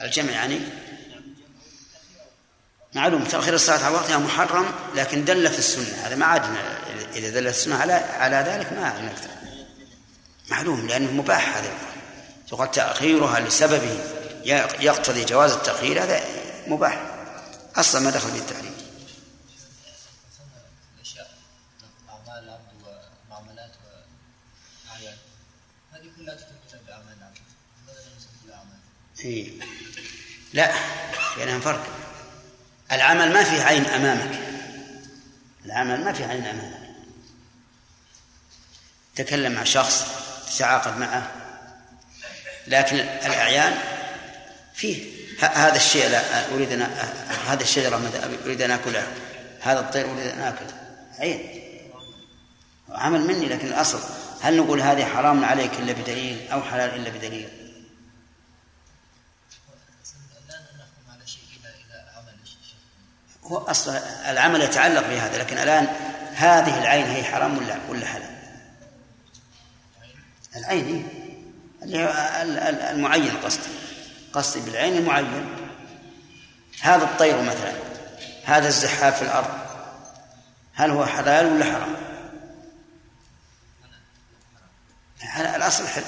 الجمع يعني معلوم تأخير الصلاة على وقتها محرم لكن دلت السنة. هذا ما عاد إذا دلت السنة على على ذلك ما عاد معلوم لأنه مباح هذا وقد تأخيرها لسببه يقتضي جواز التأخير هذا مباح. أصلا ما دخل به التحريم إيه. لا بينهم فرق. العمل ما فيه عين أمامك. العمل ما فيه عين أمامك. تكلم مع شخص تتعاقد معه. لكن الأعيان فيه. هذا الشيء لا أريد أن هذا الشجرة أريد أن آكلها هذا الطير أريد أن آكله. عين. عمل مني لكن الأصل. هل نقول هذه حرام عليك إلا بدليل أو حلال إلا بدليل؟ هو أصل العمل يتعلق بهذا لكن الآن هذه العين هي حرام ولا ولا حلال؟ العين هي اللي المعين قصدي قصدي بالعين المعين. هذا الطير مثلا هذا الزحاف في الأرض هل هو حلال ولا حرام؟ الأصل حل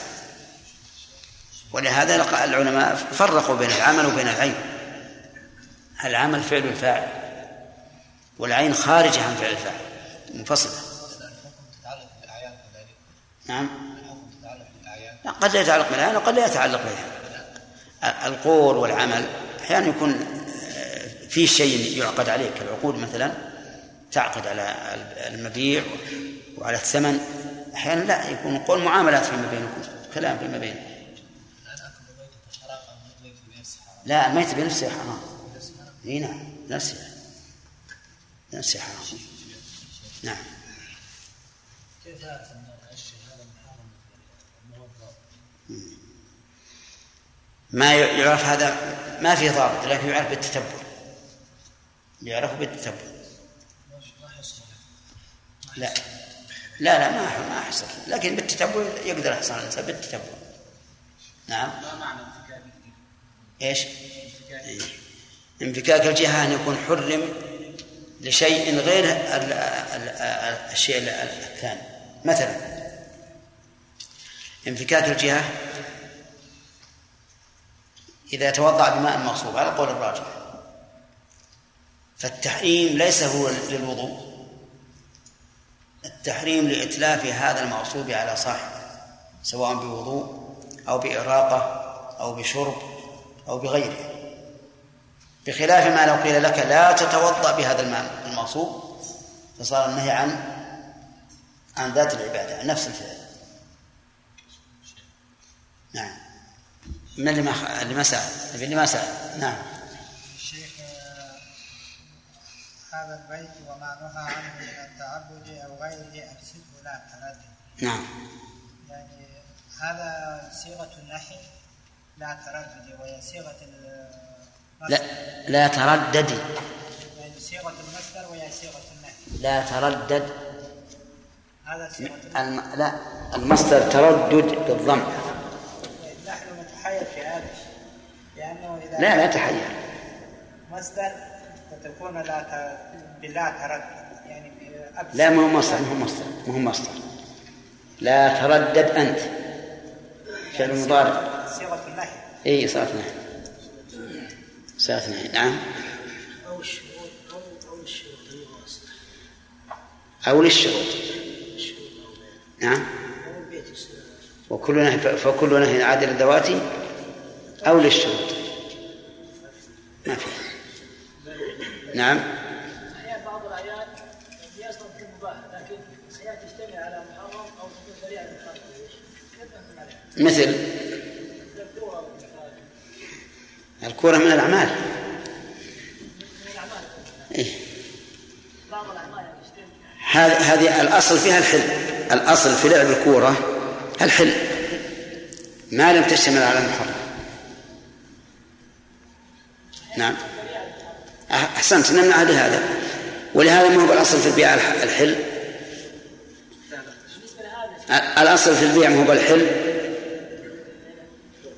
ولهذا العلماء فرقوا بين العمل وبين العين. العمل فعل الفاعل والعين خارجة عن فعل الفاعل. منفصلة. نعم. قد لا يتعلق بالأعيان وقد لا يتعلق بها القول والعمل أحيانا يكون آه، في شيء يعقد عليه كالعقود مثلا تعقد على المبيع وعلى الثمن. أحيانا لا يكون قول معاملات فيما بينكم كلام فيما بينكم. لا الميت بنفسه حرام. إي نعم نفسه. نفسه حرام نعم. كيف تعرف ان الشيء هذا محرم ما يعرف هذا ما في ضابط لكن يعرف بالتتبع. يعرف بالتتبع. لا. لا لا ما ما احصل لكن بالتتبع يقدر يحصل الإنسان بالتتبع. نعم. ما معنى انفكاك إيش؟ إنفكاك الجهة أن يكون حرم لشيء غير الشيء الثاني. مثلا انفكاك الجهة. إذا توضأ بماء مغصوب على قول الراجح فالتحريم ليس هو للوضوء. التحريم لإتلاف هذا المغصوب على صاحبه سواء بوضوء أو بإراقة أو بشرب أو بغيره. بخلاف ما لو قيل لك لا تتوضأ بهذا الماء المغصوب فصار النهي عن عن ذات العبادة عن نفس الفعل. نعم. من اللي ما اللي ما سأل اللي ما سأل. نعم. الشيخ هذا البيت وما نهى عنه من التعبد أو غيره أفسده لا تردد نعم. يعني هذا صيغة النحي لا تردد وهي صيغة لا لا ترددي صيغة المصدر وهي صيغة لا تردد. هذا صيغة الم... لا المصدر تردد بالضم. نحن نتحير في هذا لأنه إذا لا لا تحير. مصدر فتكون لا ت... بلا تردد يعني لا ما هو مصدر ما هو مصدر ما هو مصدر. لا تردد أنت. فعل مضارع. صيغة النهي اي صيغة النهي ساعة اثنين نعم. أو الشروط أو أو الشروط أو للشروط. نعم. وكل نهي فكل نهي عادل الذواتي أو للشروط. ما في. نعم. بعض الأعياد يصدر كمباح لكن الأعياد تجتمع على محرم أو مثل؟ الكورة من الأعمال. إيه؟ هذه الأصل فيها الحل. الأصل في لعب الكورة الحل. ما لم تشتمل على المحرم. نعم. أحسنت نمنع هذا ولهذا ما هو الأصل في البيع الحل؟ الأصل في البيع ما هو بالحل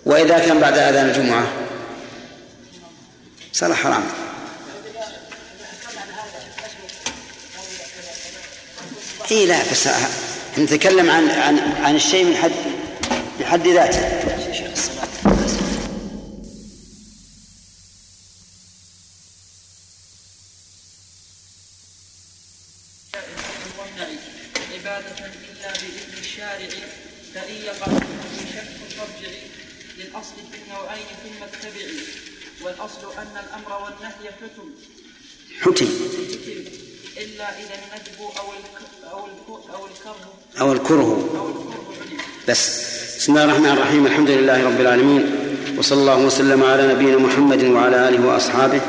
وإذا كان بعد أذان الجمعة؟ صار حرام. اي لا بس نتكلم عن عن عن الشيء من حد من حد ذاته عبادة إلا بإذن الشارع فإن يقع فيه شك فارجع للأصل في النوعين ثم اتبعي والأصل أن الأمر والنهي حكم حكم. إلا إذا الندب أو أو أو الكره. أو الكره. بس. بسم الله الرحمن الرحيم. الحمد لله رب العالمين. وصلى الله وسلم على نبينا محمد وعلى آله وأصحابه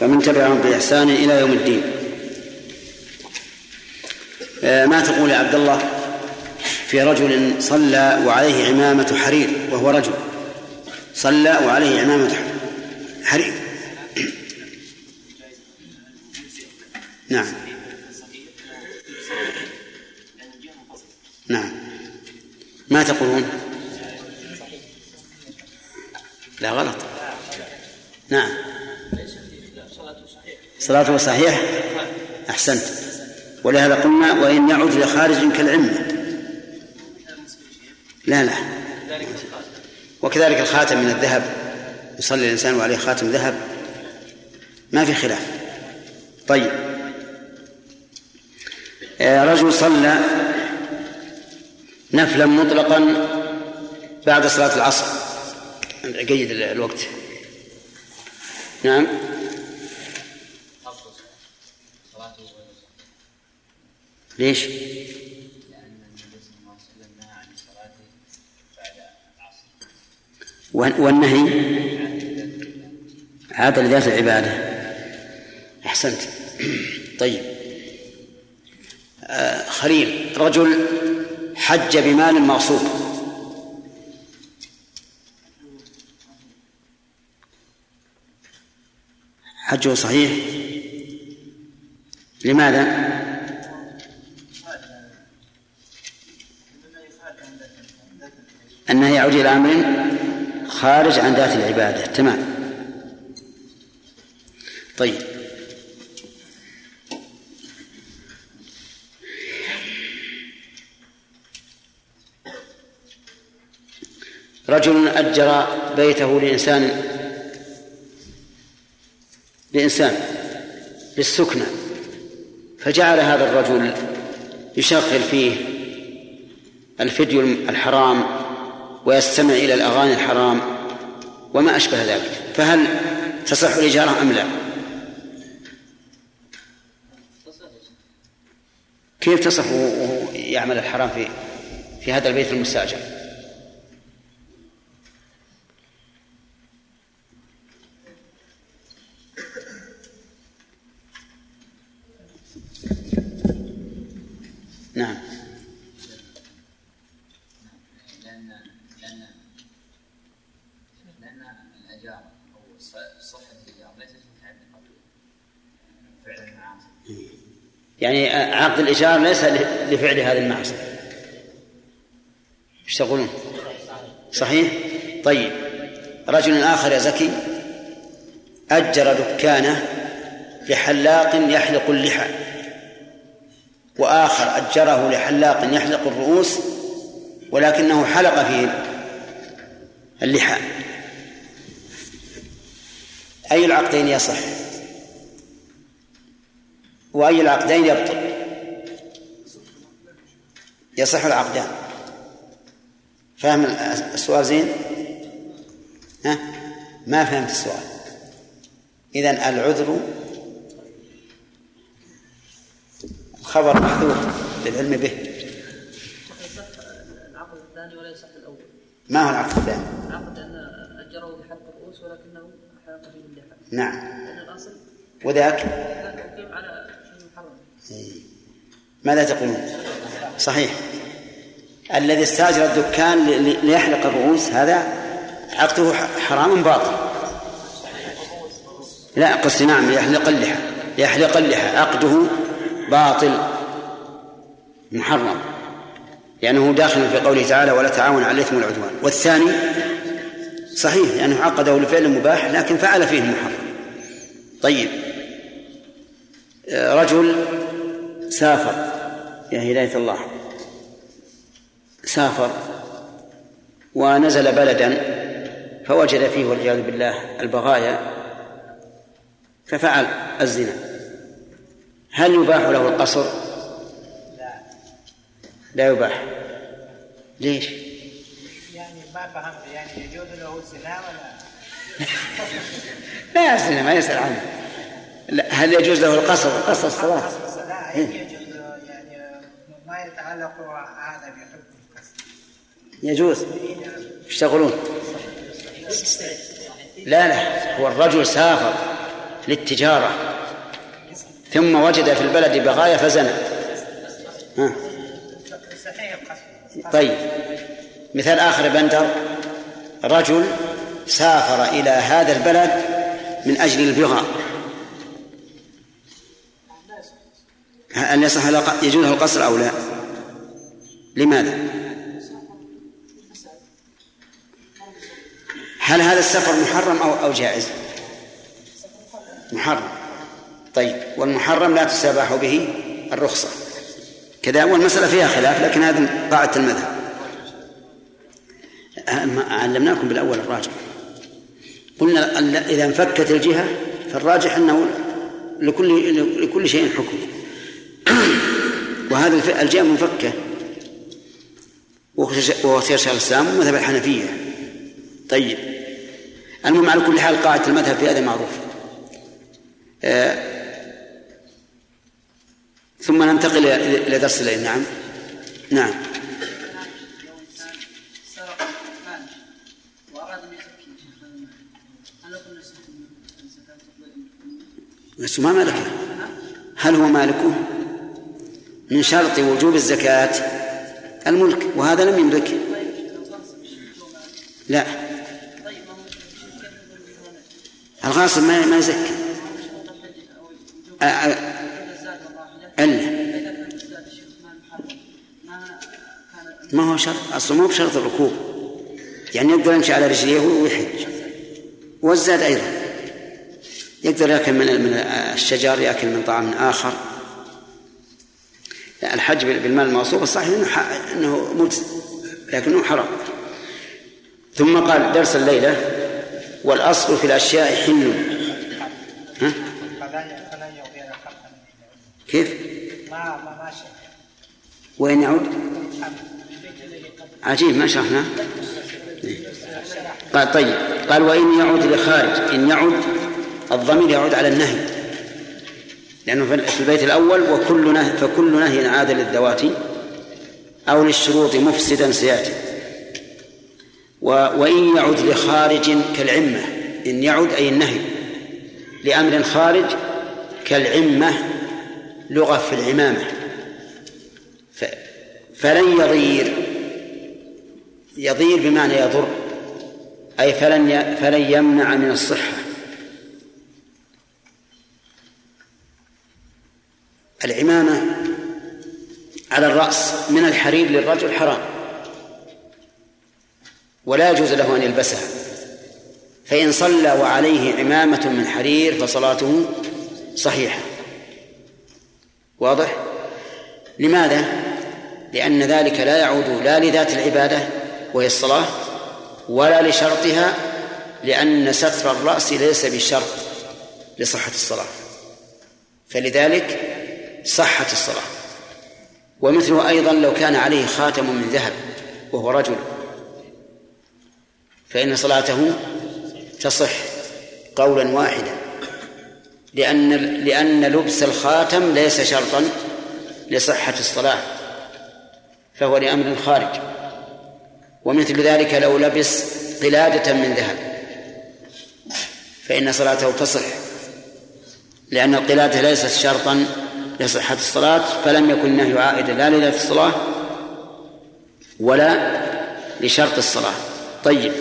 ومن تبعهم بإحسان إلى يوم الدين. آه، ما تقول يا عبد الله؟ في رجل صلى وعليه عمامة حرير وهو رجل. صلى وعليه عمامة حرير. نعم. نعم. ما تقولون؟ لا غلط. نعم. صلاته صحيح؟ أحسنت. ولهذا قلنا وإن يعد لخارج كالعمة. لا لا. وكذلك الخاتم من الذهب. يصلي الإنسان وعليه خاتم ذهب. ما في خلاف. طيب. رجل صلى نفلا مطلقا بعد صلاة العصر. قيد الوقت. نعم. ليش؟ والنهي عاد لذات العبادة. أحسنت. طيب. آه خليل رجل حج بمال مغصوب. حجه صحيح. لماذا؟ أنه يعود إلى أمر خارج عن ذات العبادة. تمام. طيب. رجل أجر بيته لإنسان لإنسان للسكنى فجعل هذا الرجل يشغل فيه الفيديو الحرام ويستمع إلى الأغاني الحرام وما أشبه ذلك. فهل تصح الإجارة أم لا؟ كيف تصح يعمل الحرام في في هذا البيت المستأجر؟ نعم. يعني عقد الإيجار ليس لفعل هذه المعصية إيش تقولون؟ صحيح؟ طيب. رجل آخر يا زكي أجر دكانه لحلاق يحلق اللحى. وآخر أجره لحلاق يحلق الرؤوس ولكنه حلق فيه اللحى أي العقدين يصح؟ وأي العقدين يبطل؟ يصح العقدان. فهم السؤال زين؟ ها؟ ما فهمت السؤال. إذن العذر خبر محذوف للعلم به. العقد الثاني ولا يصح ما هو العقد الثاني؟ العقد أن أجره بحلق الرؤوس ولكنه حلق فيه اللحى نعم. لأن الأصل وذاك؟ على ماذا تقولون؟ صحيح. الذي استأجر الدكان ليحلق الرؤوس هذا عقده حرام باطل؟ لا قصدي نعم ليحلق اللحى. ليحلق اللحى. عقده باطل محرم لأنه داخل في قوله تعالى ولا تعاون على الإثم والعدوان والثاني صحيح لأنه عقده لفعل مباح لكن فعل فيه محرم طيب. رجل سافر يا هداية الله سافر ونزل بلدا فوجد فيه والعياذ بالله البغايا ففعل الزنا. هل يباح له القصر؟ لا. لا يباح. ليش؟ يعني ما فهمت يعني يجوز له الزنا ولا؟ لا يسأل ما يسأل عنه. هل يجوز له القصر؟ قصر الصلاة؟ لا يجوز يعني ما يتعلق هذا بحكم القصر. يجوز. يشتغلون لا لا هو الرجل سافر للتجارة. ثم وجد في البلد بغايا فزنى. طيب مثال آخر بندر رجل سافر إلى هذا البلد من أجل البغاء هل يصح يجوز القصر أو لا؟ لماذا؟ هل هذا السفر محرم أو أو جائز؟ محرم طيب والمحرم لا تستباح به الرخصة. كذا والمسألة فيها خلاف لكن هذه قاعدة المذهب. علمناكم بالأول الراجح. قلنا إذا انفكت الجهة فالراجح أنه لكل لكل شيء حكم. وهذه الجهة منفكة. وهو سير شيخ الإسلام ومذهب الحنفية. طيب. المهم على كل حال قاعدة المذهب في هذا معروف آه ثم ننتقل إلى درس الليل نعم. نعم. بس ما ملكه هل هو مالكه؟ من شرط وجوب الزكاة الملك وهذا لم يملكه لا. الغاصب ما يزكي. إلا ما هو شرط؟ أصلا مو بشرط الركوب. يعني يقدر يمشي على رجليه ويحج. والزاد أيضا. يقدر يأكل من من الشجر يأكل من طعام آخر. الحج بالمال الموصوف الصحيح إنه إنه مجزي لكنه حرام. ثم قال درس الليلة والأصل في الأشياء حل. ها؟ كيف؟ وين يعود؟ عجيب ما شرحنا قال طيب. قال وإن يعود لخارج. إن يعود الضمير يعود على النهي. لأنه في البيت الأول وكل نهي فكل نهي عاد للذوات أو للشروط مفسدا سيأتي. وإن يعد لخارج كالعمة. إن يعد أي النهي. لأمر خارج كالعمة لغة في العمامة. فلن يضير. يضير بمعنى يضر. أي فلن فلن يمنع من الصحة. العمامة على الرأس من الحرير للرجل حرام. ولا يجوز له أن يلبسها. فإن صلى وعليه عمامة من حرير فصلاته صحيحة. واضح؟ لماذا؟ لأن ذلك لا يعود لا لذات العبادة وهي الصلاة ولا لشرطها لأن ستر الرأس ليس بشرط لصحة الصلاة فلذلك صحت الصلاة ومثله أيضا لو كان عليه خاتم من ذهب وهو رجل فإن صلاته تصح قولا واحدا لأن لأن لبس الخاتم ليس شرطا لصحة الصلاة فهو لأمر خارج. ومثل ذلك لو لبس قلادة من ذهب فإن صلاته تصح. لأن القلادة ليست شرطا لصحة الصلاة فلم يكن النهي عائدا لا لذات الصلاة ولا لشرط الصلاة. طيب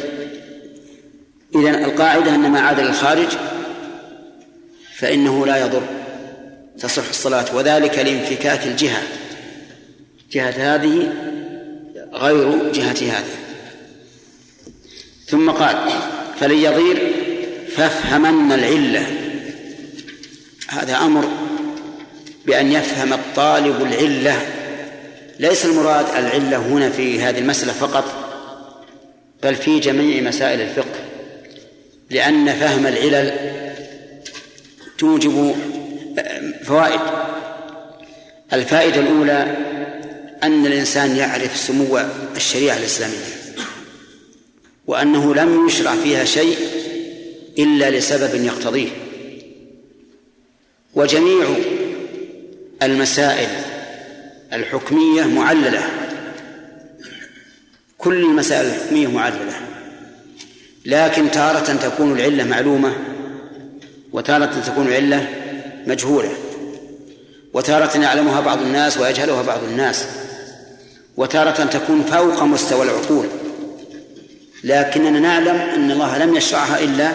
إذا القاعدة أن ما عاد للخارج فإنه لا يضر تصح الصلاة. وذلك لانفكاك الجهة. جهة هذه غير جهة هذه. ثم قال فلن يضير فافهمن العلة. هذا أمر بأن يفهم الطالب العلة. ليس المراد العلة هنا في هذه المسألة فقط بل في جميع مسائل الفقه. لأن فهم العلل توجب فوائد. الفائدة الأولى أن الإنسان يعرف سمو الشريعة الإسلامية وأنه لم يشرع فيها شيء إلا لسبب يقتضيه. وجميع المسائل الحكمية معللة. كل المسائل الحكمية معللة. لكن تارة تكون العلة معلومة وتارة تكون العلة مجهولة وتارة يعلمها بعض الناس ويجهلها بعض الناس وتارة تكون فوق مستوى العقول. لكننا نعلم أن الله لم يشرعها إلا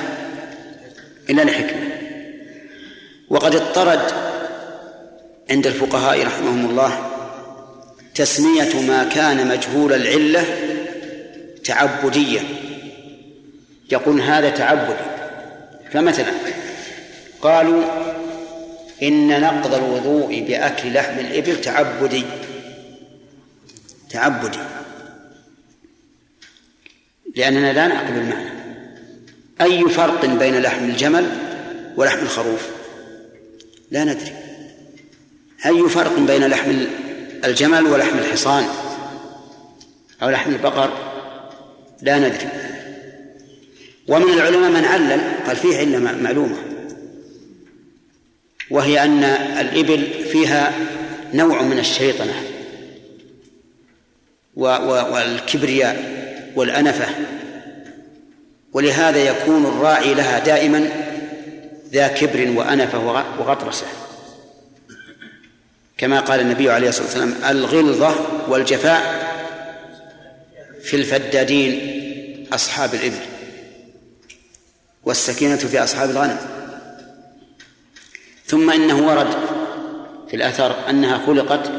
إلا لحكمة. وقد اضطرد عند الفقهاء رحمهم الله تسمية ما كان مجهول العلة تعبديا يقول هذا تعبدي فمثلا قالوا إن نقض الوضوء بأكل لحم الإبل تعبدي. تعبدي. لأننا لا نعقل المعنى. أي فرق بين لحم الجمل ولحم الخروف؟ لا ندري. أي فرق بين لحم الجمل ولحم الحصان أو لحم البقر؟ لا ندري. ومن العلماء من علل قال فيه علة معلومة وهي أن الإبل فيها نوع من الشيطنة والكبرياء والأنفة ولهذا يكون الراعي لها دائما ذا كبر وأنفة وغطرسة. كما قال النبي عليه الصلاة والسلام الغلظة والجفاء في الفدادين أصحاب الإبل والسكينة في أصحاب الغنم. ثم إنه ورد في الأثر أنها خلقت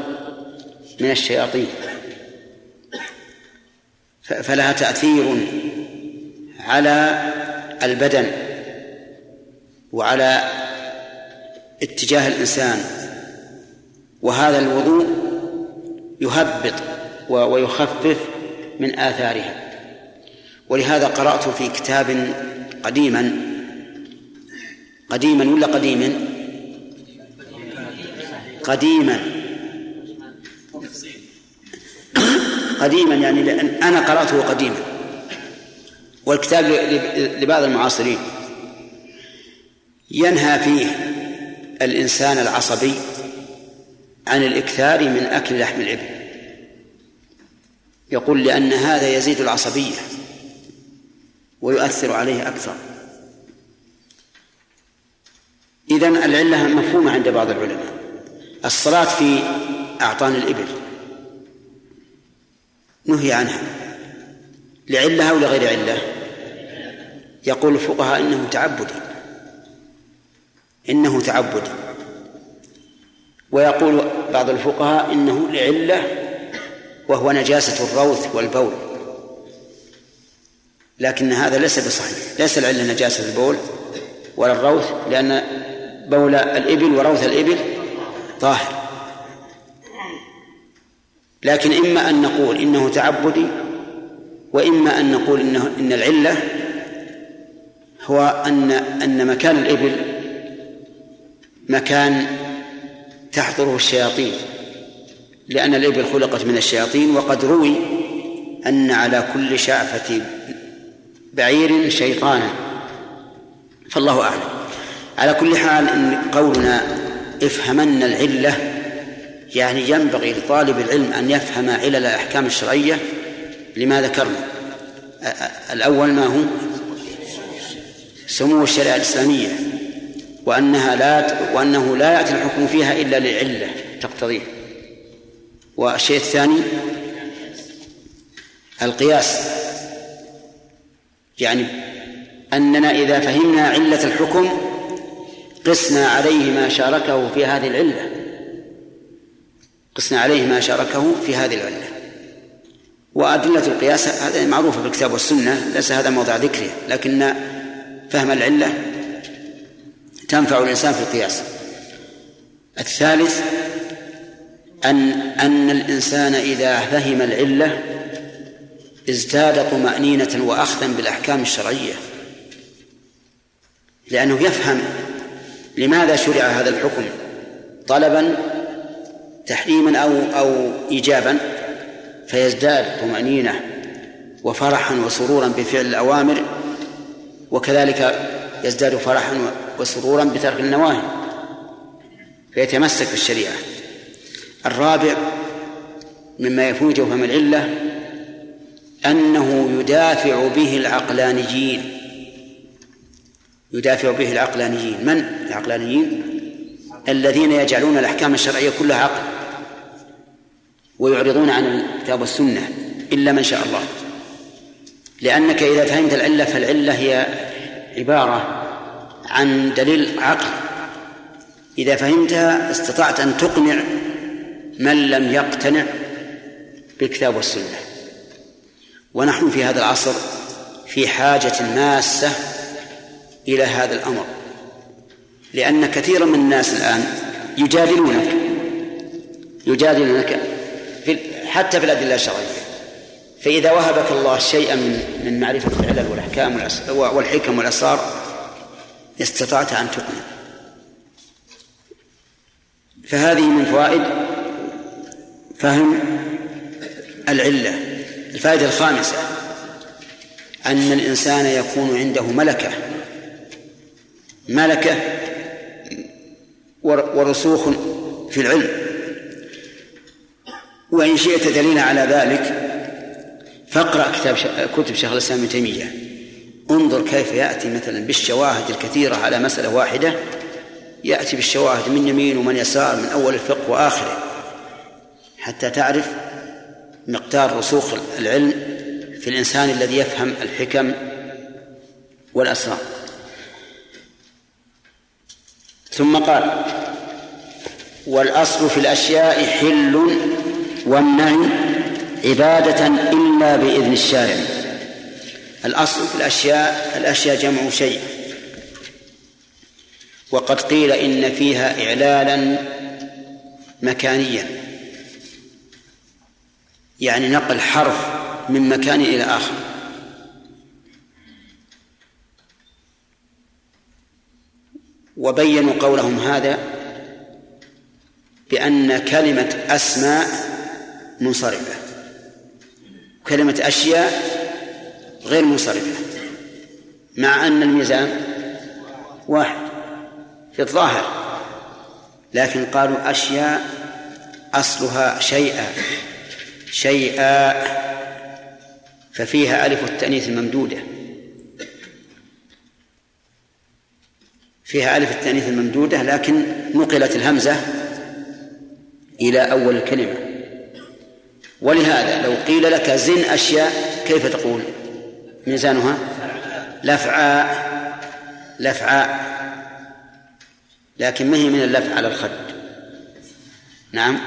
من الشياطين. فلها تأثير على البدن وعلى اتجاه الإنسان وهذا الوضوء يهبط ويخفف من آثارها. ولهذا قرأت في كتاب قديما قديما ولا قديما قديما. قديما يعني لأن أنا قرأته قديما. والكتاب لبعض المعاصرين. ينهى فيه الإنسان العصبي عن الإكثار من أكل لحم الإبل. يقول لأن هذا يزيد العصبية ويؤثر عليه أكثر. إذن العلة مفهومة عند بعض العلماء. الصلاة في أعطان الإبل. نهي عنها. لعلة أو لغير علة؟ يقول الفقهاء إنه تعبدي إنه تعبدي ويقول بعض الفقهاء إنه لعلة وهو نجاسة الروث والبول. لكن هذا ليس بصحيح. ليس العلة نجاسة البول ولا الروث لأن بول الإبل وروث الإبل طاهر. لكن إما أن نقول إنه تعبدي وإما أن نقول إنه إن العلة هو أن أن مكان الإبل مكان تحضره الشياطين لأن الإبل خلقت من الشياطين وقد روي أن على كل شعفة بعير شيطانا. فالله أعلم. على كل حال إن قولنا افهمن العلة يعني ينبغي لطالب العلم أن يفهم علل الأحكام الشرعية لما ذكرنا. الأول ما هو؟ سمو الشريعة الإسلامية وأنها لا وأنه لا يأتي الحكم فيها إلا لعلة تقتضيه. والشيء الثاني القياس يعني أننا إذا فهمنا علة الحكم قسنا عليه ما شاركه في هذه العلة. قسنا عليه ما شاركه في هذه العلة. وأدلة القياس هذه معروفة في الكتاب والسنة ليس هذا موضع ذكره لكن فهم العلة تنفع الإنسان في القياس. الثالث أن أن الإنسان إذا فهم العلة ازداد طمأنينة وأخذا بالأحكام الشرعية. لأنه يفهم لماذا شرع هذا الحكم؟ طلبا تحريما أو أو إيجابا فيزداد طمأنينة وفرحا وسرورا بفعل الأوامر وكذلك يزداد فرحا وسرورا بترك النواهي. فيتمسك بالشريعة. الرابع مما يفوت فهم العلة أنه يدافع به العقلانيين. يدافع به العقلانيين. من؟ العقلانيين الذين يجعلون الأحكام الشرعية كلها عقل ويعرضون عن الكتاب والسنة إلا من شاء الله. لأنك إذا فهمت العلة فالعلة هي عبارة عن دليل عقل. إذا فهمتها استطعت أن تقنع من لم يقتنع بالكتاب والسنة. ونحن في هذا العصر في حاجة ماسة إلى هذا الأمر. لأن كثيرا من الناس الآن يجادلونك. يجادلونك في حتى في الأدلة الشرعية. فإذا وهبك الله شيئا من من معرفة العلل والأحكام والحكم والأسرار استطعت أن تقنع. فهذه من فوائد فهم العلة. الفائدة الخامسة أن الإنسان يكون عنده ملكة. ملكة ورسوخ في العلم. وإن شئت دليلا على ذلك فاقرأ كتاب كتب شيخ الإسلام ابن تيمية. انظر كيف يأتي مثلا بالشواهد الكثيرة على مسألة واحدة. يأتي بالشواهد من يمين ومن يسار من أول الفقه وآخره. حتى تعرف مقدار رسوخ العلم في الإنسان الذي يفهم الحكم والأسرار. ثم قال والأصل في الأشياء حل والنهي عبادة إلا بإذن الشارع. الأصل في الأشياء الأشياء جمع شيء. وقد قيل إن فيها إعلالا مكانيا. يعني نقل حرف من مكان إلى آخر. وبينوا قولهم هذا بأن كلمة أسماء منصرفة. كلمة أشياء غير منصرفة مع أن الميزان واحد في الظاهر لكن قالوا أشياء أصلها شيئا شيئا ففيها ألف التأنيث الممدودة فيها ألف التأنيث الممدودة لكن نقلت الهمزة إلى أول الكلمة ولهذا لو قيل لك زن أشياء كيف تقول؟ ميزانها؟ لفعاء. لفعاء. لكن ما هي من اللفع على الخد؟ نعم.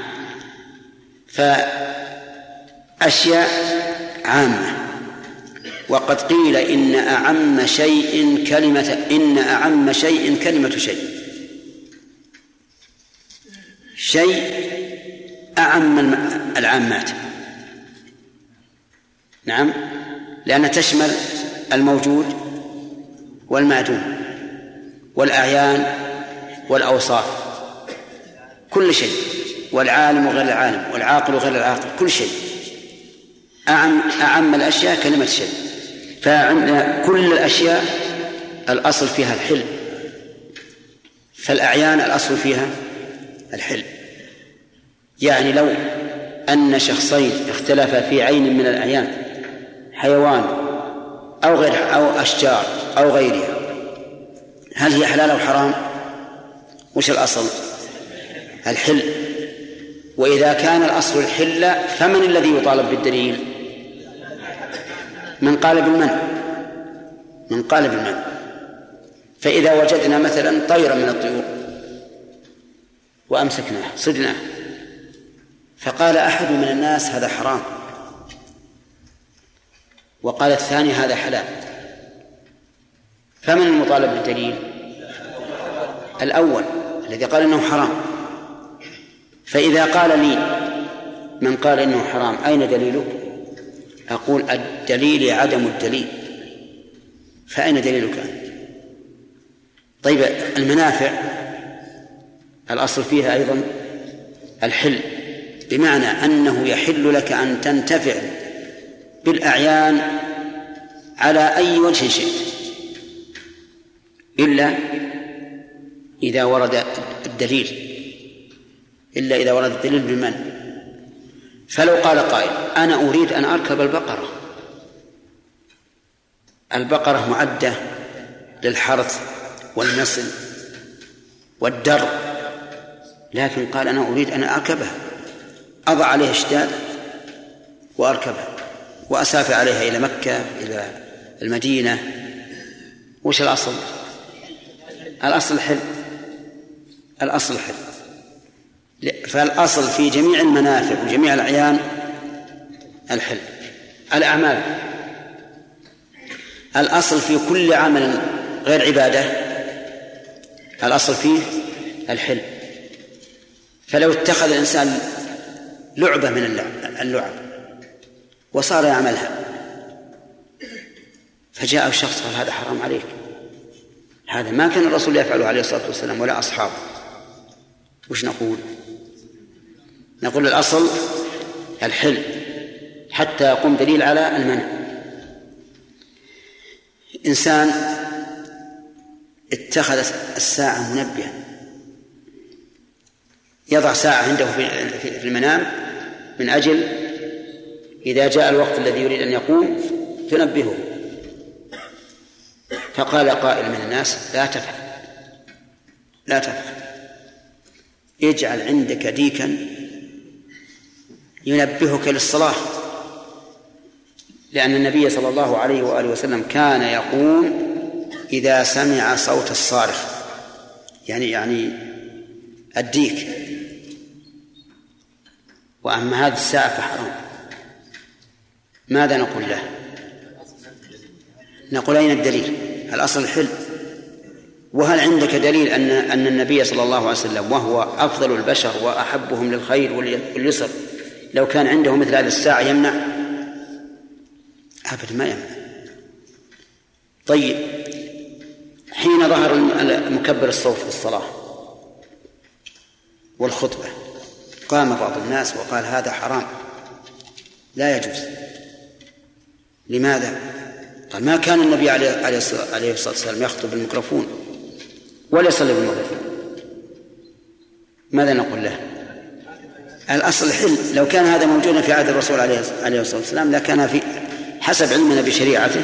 فأشياء عامة. وقد قيل إن أعم شيء كلمة إن أعم شيء كلمة شيء. شيء أعم العامات. نعم. لأنها تشمل الموجود والمعدوم والأعيان والأوصاف. كل شيء. والعالم وغير العالم والعاقل وغير العاقل كل شيء. أعم أعم الأشياء كلمة شيء. فعندنا كل الأشياء الأصل فيها الحلم فالأعيان الأصل فيها الحلم يعني لو أن شخصين اختلفا في عين من الأعيان حيوان أو غير أو أشجار أو غيرها هل هي حلال أو حرام؟ وش الأصل؟ الحل وإذا كان الأصل الحل فمن الذي يطالب بالدليل؟ من قال بالمنع من قال بالمنع فإذا وجدنا مثلا طيرا من الطيور وأمسكناه صدناه فقال أحد من الناس هذا حرام. وقال الثاني هذا حلال. فمن المطالب بالدليل؟ الأول الذي قال إنه حرام. فإذا قال لي من قال إنه حرام أين دليلك أقول الدليل عدم الدليل. فأين دليلك أنت؟ طيب المنافع الأصل فيها أيضا الحل بمعنى أنه يحل لك أن تنتفع بالأعيان على أي وجه شئت. إلا إذا ورد الدليل إلا إذا ورد الدليل بالمنع فلو قال قائل أنا أريد أن أركب البقرة. البقرة معدة للحرث والنسل والدر لكن قال أنا أريد أن أركبها. أضع عليها اشتاد وأركبها وأسافر عليها إلى مكة إلى المدينة. وش الأصل؟ الأصل الحل الأصل الحل فالأصل في جميع المنافع وجميع الأعيان الحل. الأعمال. الأصل في كل عمل غير عبادة. الأصل فيه الحل. فلو اتخذ الإنسان لعبة من اللعب وصار يعملها فجاء الشخص قال هذا حرام عليك. هذا ما كان الرسول يفعله عليه الصلاة والسلام ولا أصحابه. وش نقول؟ نقول الأصل الحل حتى يقوم دليل على المنع. إنسان اتخذ الساعة منبها يضع ساعة عنده في المنام من أجل إذا جاء الوقت الذي يريد أن يقوم تنبهه. فقال قائل من الناس لا تفعل لا تفعل. اجعل عندك ديكا ينبهك للصلاة. لأن النبي صلى الله عليه وآله وسلم كان يقوم إذا سمع صوت الصارخ يعني يعني الديك. وأما هذه الساعة فحرام. ماذا نقول له؟ نقول أين الدليل؟ الأصل الحل؟ وهل عندك دليل أن أن النبي صلى الله عليه وسلم وهو أفضل البشر وأحبهم للخير واليسر لو كان عنده مثل هذه الساعة يمنع؟ أبدا ما يمنع. طيب حين ظهر مكبر الصوت في الصلاة والخطبة قام بعض الناس وقال هذا حرام. لا يجوز. لماذا؟ قال ما كان النبي عليه الصلاة والسلام يخطب بالميكروفون ولا يصلي بالميكروفون. ماذا نقول له؟ الأصل الحل لو كان هذا موجودا في عهد الرسول عليه الصلاة والسلام لكان في حسب علمنا بشريعته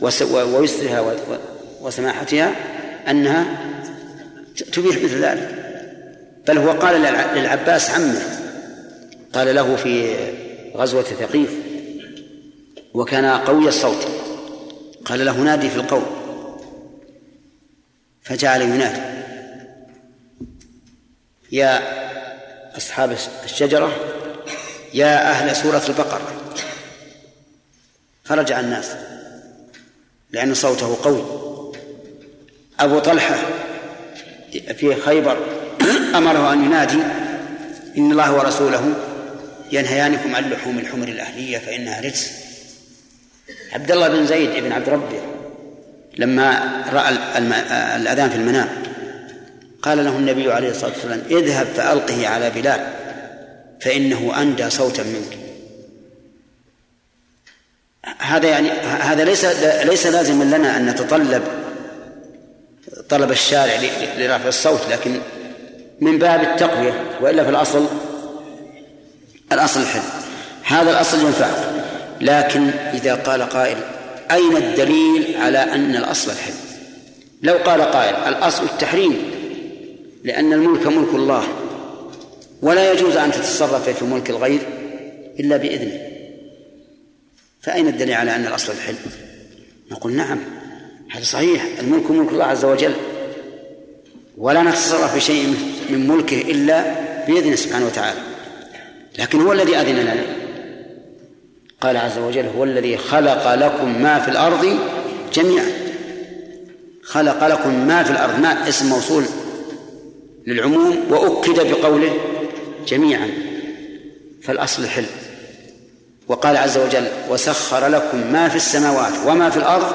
ويسرها وسماحتها أنها تبيح مثل ذلك. بل هو قال للعباس عمه قال له في غزوة ثقيف وكان قوي الصوت قال له نادي في القوم. فجعل ينادي. يا أصحاب الشجرة يا أهل سورة البقرة. فرجع الناس لأن صوته قوي. أبو طلحة في خيبر أمره أن ينادي إن الله ورسوله ينهيانكم عن لحوم الحمر الأهلية فإنها رجس. عبد الله بن زيد بن عبد ربه لما رأى الأذان في المنام. قال له النبي عليه الصلاة والسلام اذهب فألقه على بلال فإنه أندى صوتا منك. هذا يعني هذا ليس ليس لازما لنا أن نتطلب طلب الشارع لرفع الصوت لكن من باب التقوية وإلا في الأصل الأصل الحل هذا الأصل ينفع لكن إذا قال قائل أين الدليل على أن الأصل الحل لو قال قائل الأصل التحريم. لأن الملك ملك الله. ولا يجوز أن تتصرف في ملك الغير إلا بإذنه. فأين الدليل على أن الأصل الحل نقول نعم هذا صحيح. الملك ملك الله عز وجل. ولا نتصرف في شيء من ملكه إلا بإذنه سبحانه وتعالى. لكن هو الذي أذن لنا. قال عز وجل هو الذي خلق لكم ما في الأرض جميعا. خلق لكم ما في الأرض. ما اسم موصول؟ للعموم وأكد بقوله جميعا فالأصل الحل وقال عز وجل وسخر لكم ما في السماوات وما في الأرض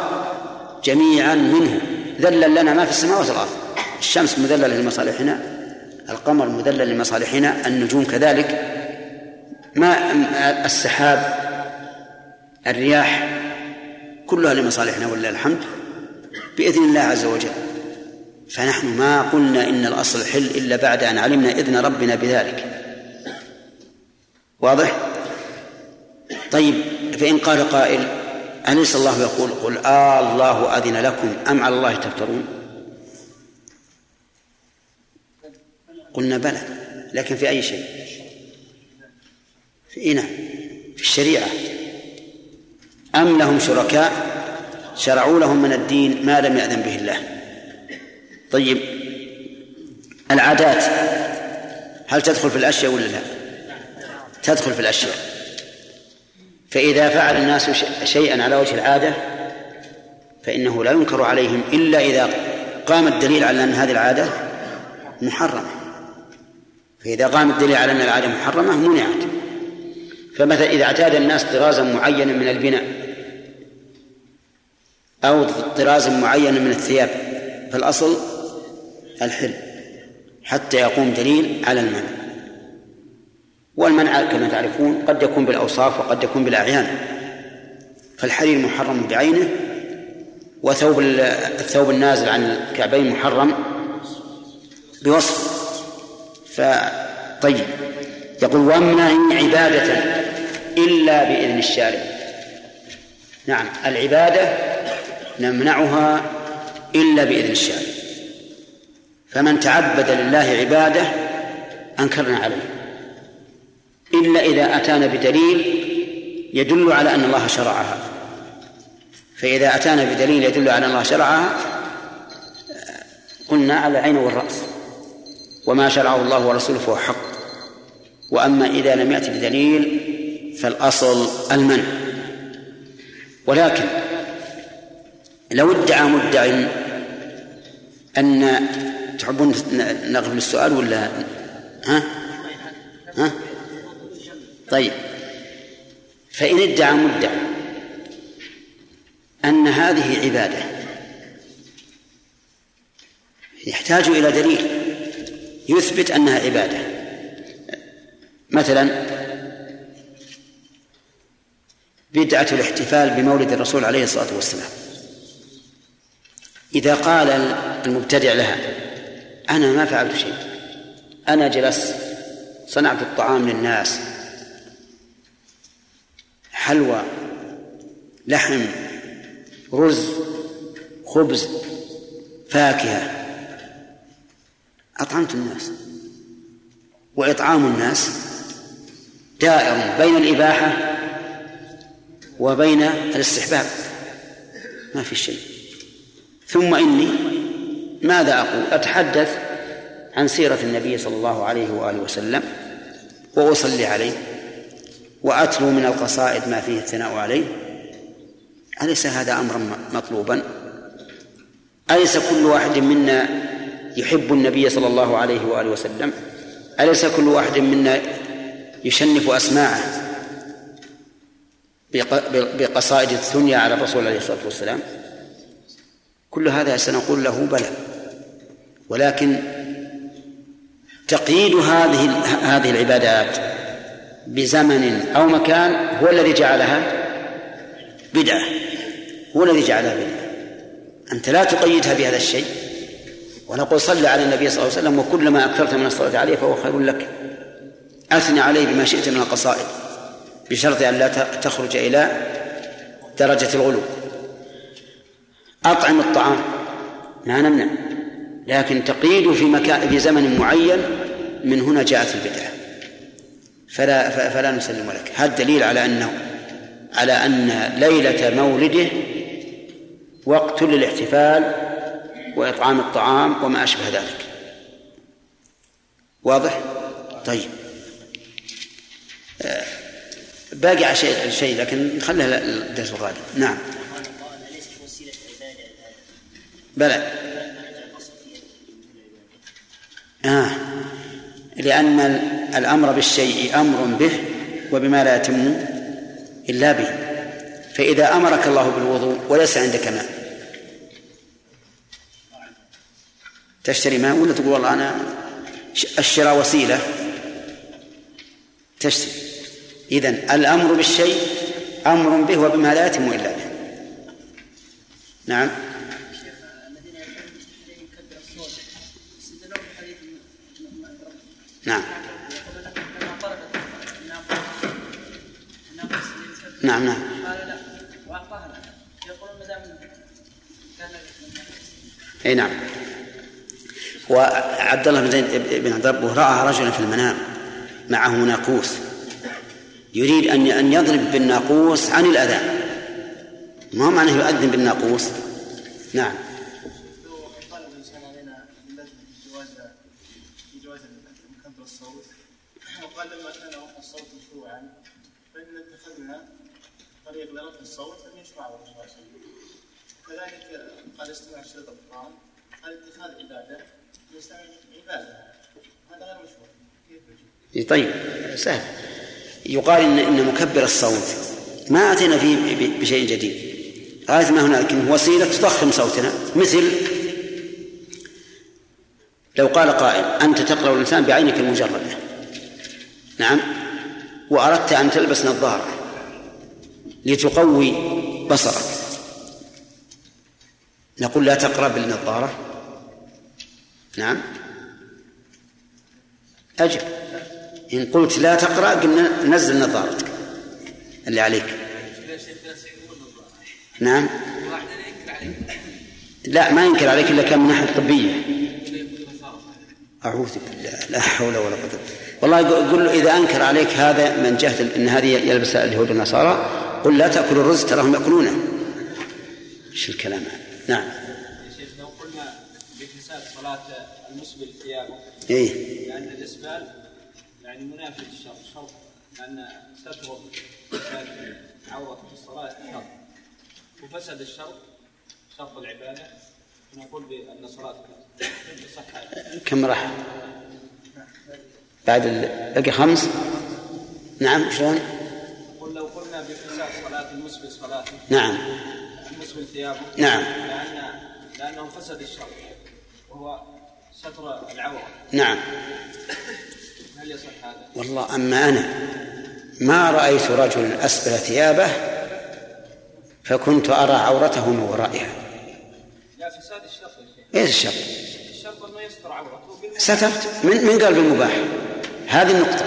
جميعا منه ذلل لنا ما في السماوات والأرض. الشمس مذللة لمصالحنا القمر مذلل لمصالحنا النجوم كذلك. ما السحاب الرياح كلها لمصالحنا ولله الحمد بإذن الله عز وجل. فنحن ما قلنا إن الأصل حل إلا بعد أن علمنا إذن ربنا بذلك. واضح؟ طيب فإن قال قائل أليس الله يقول قل آه الله أذن لكم أم على الله تفترون؟ قلنا بلى لكن في أي شيء؟ في نعم؟ في الشريعة. أم لهم شركاء؟ شرعوا لهم من الدين ما لم يأذن به الله. طيب العادات هل تدخل في الأشياء ولا لا؟ تدخل في الأشياء. فإذا فعل الناس شيئا على وجه العادة فإنه لا ينكر عليهم إلا إذا قام الدليل على أن هذه العادة محرمة. فإذا قام الدليل على أن العادة محرمة منعت. فمثلا إذا اعتاد الناس طرازا معينا من البناء أو طرازا معينا من الثياب فالأصل الحل حتى يقوم دليل على المنع. والمنع كما تعرفون قد يكون بالأوصاف وقد يكون بالأعيان. فالحرير محرم بعينه وثوب الثوب النازل عن الكعبين محرم بوصف. فطيب. يقول وامنع عبادة إلا بإذن الشارع نعم العبادة نمنعها إلا بإذن الشارع. فمن تعبد لله عبادة أنكرنا عليه. إلا إذا أتانا بدليل يدل على أن الله شرعها. فإذا أتانا بدليل يدل على أن الله شرعها قلنا على العين والرأس. وما شرعه الله ورسوله فهو حق. وأما إذا لم يأتي بدليل فالأصل المنع. ولكن لو ادعى مدع أن تحبون نغفل السؤال ولا ها؟ ها؟ طيب فإن ادعى مدع أن هذه عبادة يحتاج إلى دليل يثبت أنها عبادة مثلا بدعة الاحتفال بمولد الرسول عليه الصلاة والسلام إذا قال المبتدع لها أنا ما فعلت شيء. أنا جلست صنعت الطعام للناس. حلوى لحم رز خبز فاكهة. أطعمت الناس. وإطعام الناس دائر بين الإباحة وبين الاستحباب. ما في شيء. ثم إني ماذا أقول؟ أتحدث عن سيرة النبي صلى الله عليه وآله وسلم وأصلي عليه وأتلو من القصائد ما فيه الثناء عليه. أليس هذا أمرا مطلوبا؟ أليس كل واحد منا يحب النبي صلى الله عليه وآله وسلم؟ أليس كل واحد منا يشنف أسماعه بقصائد الثنيا على الرسول عليه الصلاة والسلام؟ كل هذا سنقول له بلى. ولكن تقييد هذه هذه العبادات بزمن أو مكان هو الذي جعلها بدعة. هو الذي جعلها بدعة. أنت لا تقيدها بهذا الشيء ونقول صل على النبي صلى الله عليه وسلم وكلما أكثرت من الصلاة عليه فهو خير لك. أثني عليه بما شئت من القصائد بشرط أن لا تخرج إلى درجة الغلو. أطعم الطعام. ما نمنع. لكن تقييد في مكان في زمن معين من هنا جاءت البدعة. فلا فلا نسلم لك. هذا دليل على أنه على أن ليلة مولده وقت للاحتفال وإطعام الطعام وما أشبه ذلك. واضح؟ طيب. آه، باقي على شيء شيء لكن نخليها الدرس القادم نعم. بلى. آه. لأن الأمر بالشيء أمر به وبما لا يتم إلا به. فإذا أمرك الله بالوضوء وليس عندك ماء. تشتري ماء ولا تقول والله أنا الشراء وسيلة؟ تشتري. إذن الأمر بالشيء أمر به وبما لا يتم إلا به. نعم. نعم. نعم نعم. قال واعطاها ما دام اي نعم. وعبد الله بن بن عبد رأى رجلا في المنام معه ناقوس. يريد أن أن يضرب بالناقوس عن الاذان ما هو معناه يؤذن بالناقوس؟ نعم وقال لما كان الصوت مشروعا فإن اتخذنا طريق لرفع الصوت أن يشرعه صلى الله عليه وسلم كذلك قال شريط القرآن قال اتخاذ عبادة يستمع عبادة هذا غير مشروع. كيف طيب سهل. يقال إن إن مكبر الصوت. ما أتينا فيه بشيء جديد. غاية ما هناك وسيلة تضخم صوتنا مثل لو قال قائل أنت تقرأ الإنسان بعينك المجردة. نعم. وأردت أن تلبس نظارة لتقوي بصرك. نقول لا تقرأ بالنظارة. نعم. أجب إن قلت لا تقرأ قلنا نزل نظارتك اللي عليك. نعم. لا ما ينكر عليك إلا كان من ناحية طبية. أعوذ بالله. لا حول ولا قوة. والله قل له إذا أنكر عليك هذا من جهة أن هذه يلبس اليهود والنصارى قل لا تأكلوا الرز تراهم يأكلونه. إيش الكلام هذا؟ نعم. يا شيخ لو قلنا بفساد صلاة المسبل ثيابه إيه. لأن الإسبال يعني منافي للشر شرط لأن ستر عورة في الصلاة شرط وفسد الشرط شرط العبادة نقول بأن صلاة كم راح؟ بعد بقي خمس؟ نعم شلون؟ قل لو قلنا بفساد صلاة المسبل صلاته نعم. ثيابه. نعم. لأن لأنه فسد الشرط وهو ستر العورة. نعم. هل يصح هذا؟ والله أما أنا ما رأيت رجلا أسبل ثيابه فكنت أرى عورته من ورائها. لا فساد شيخ. إيش الشرط؟ الشرط انه يستر عورته. سترت من من قال بالمباح هذه النقطة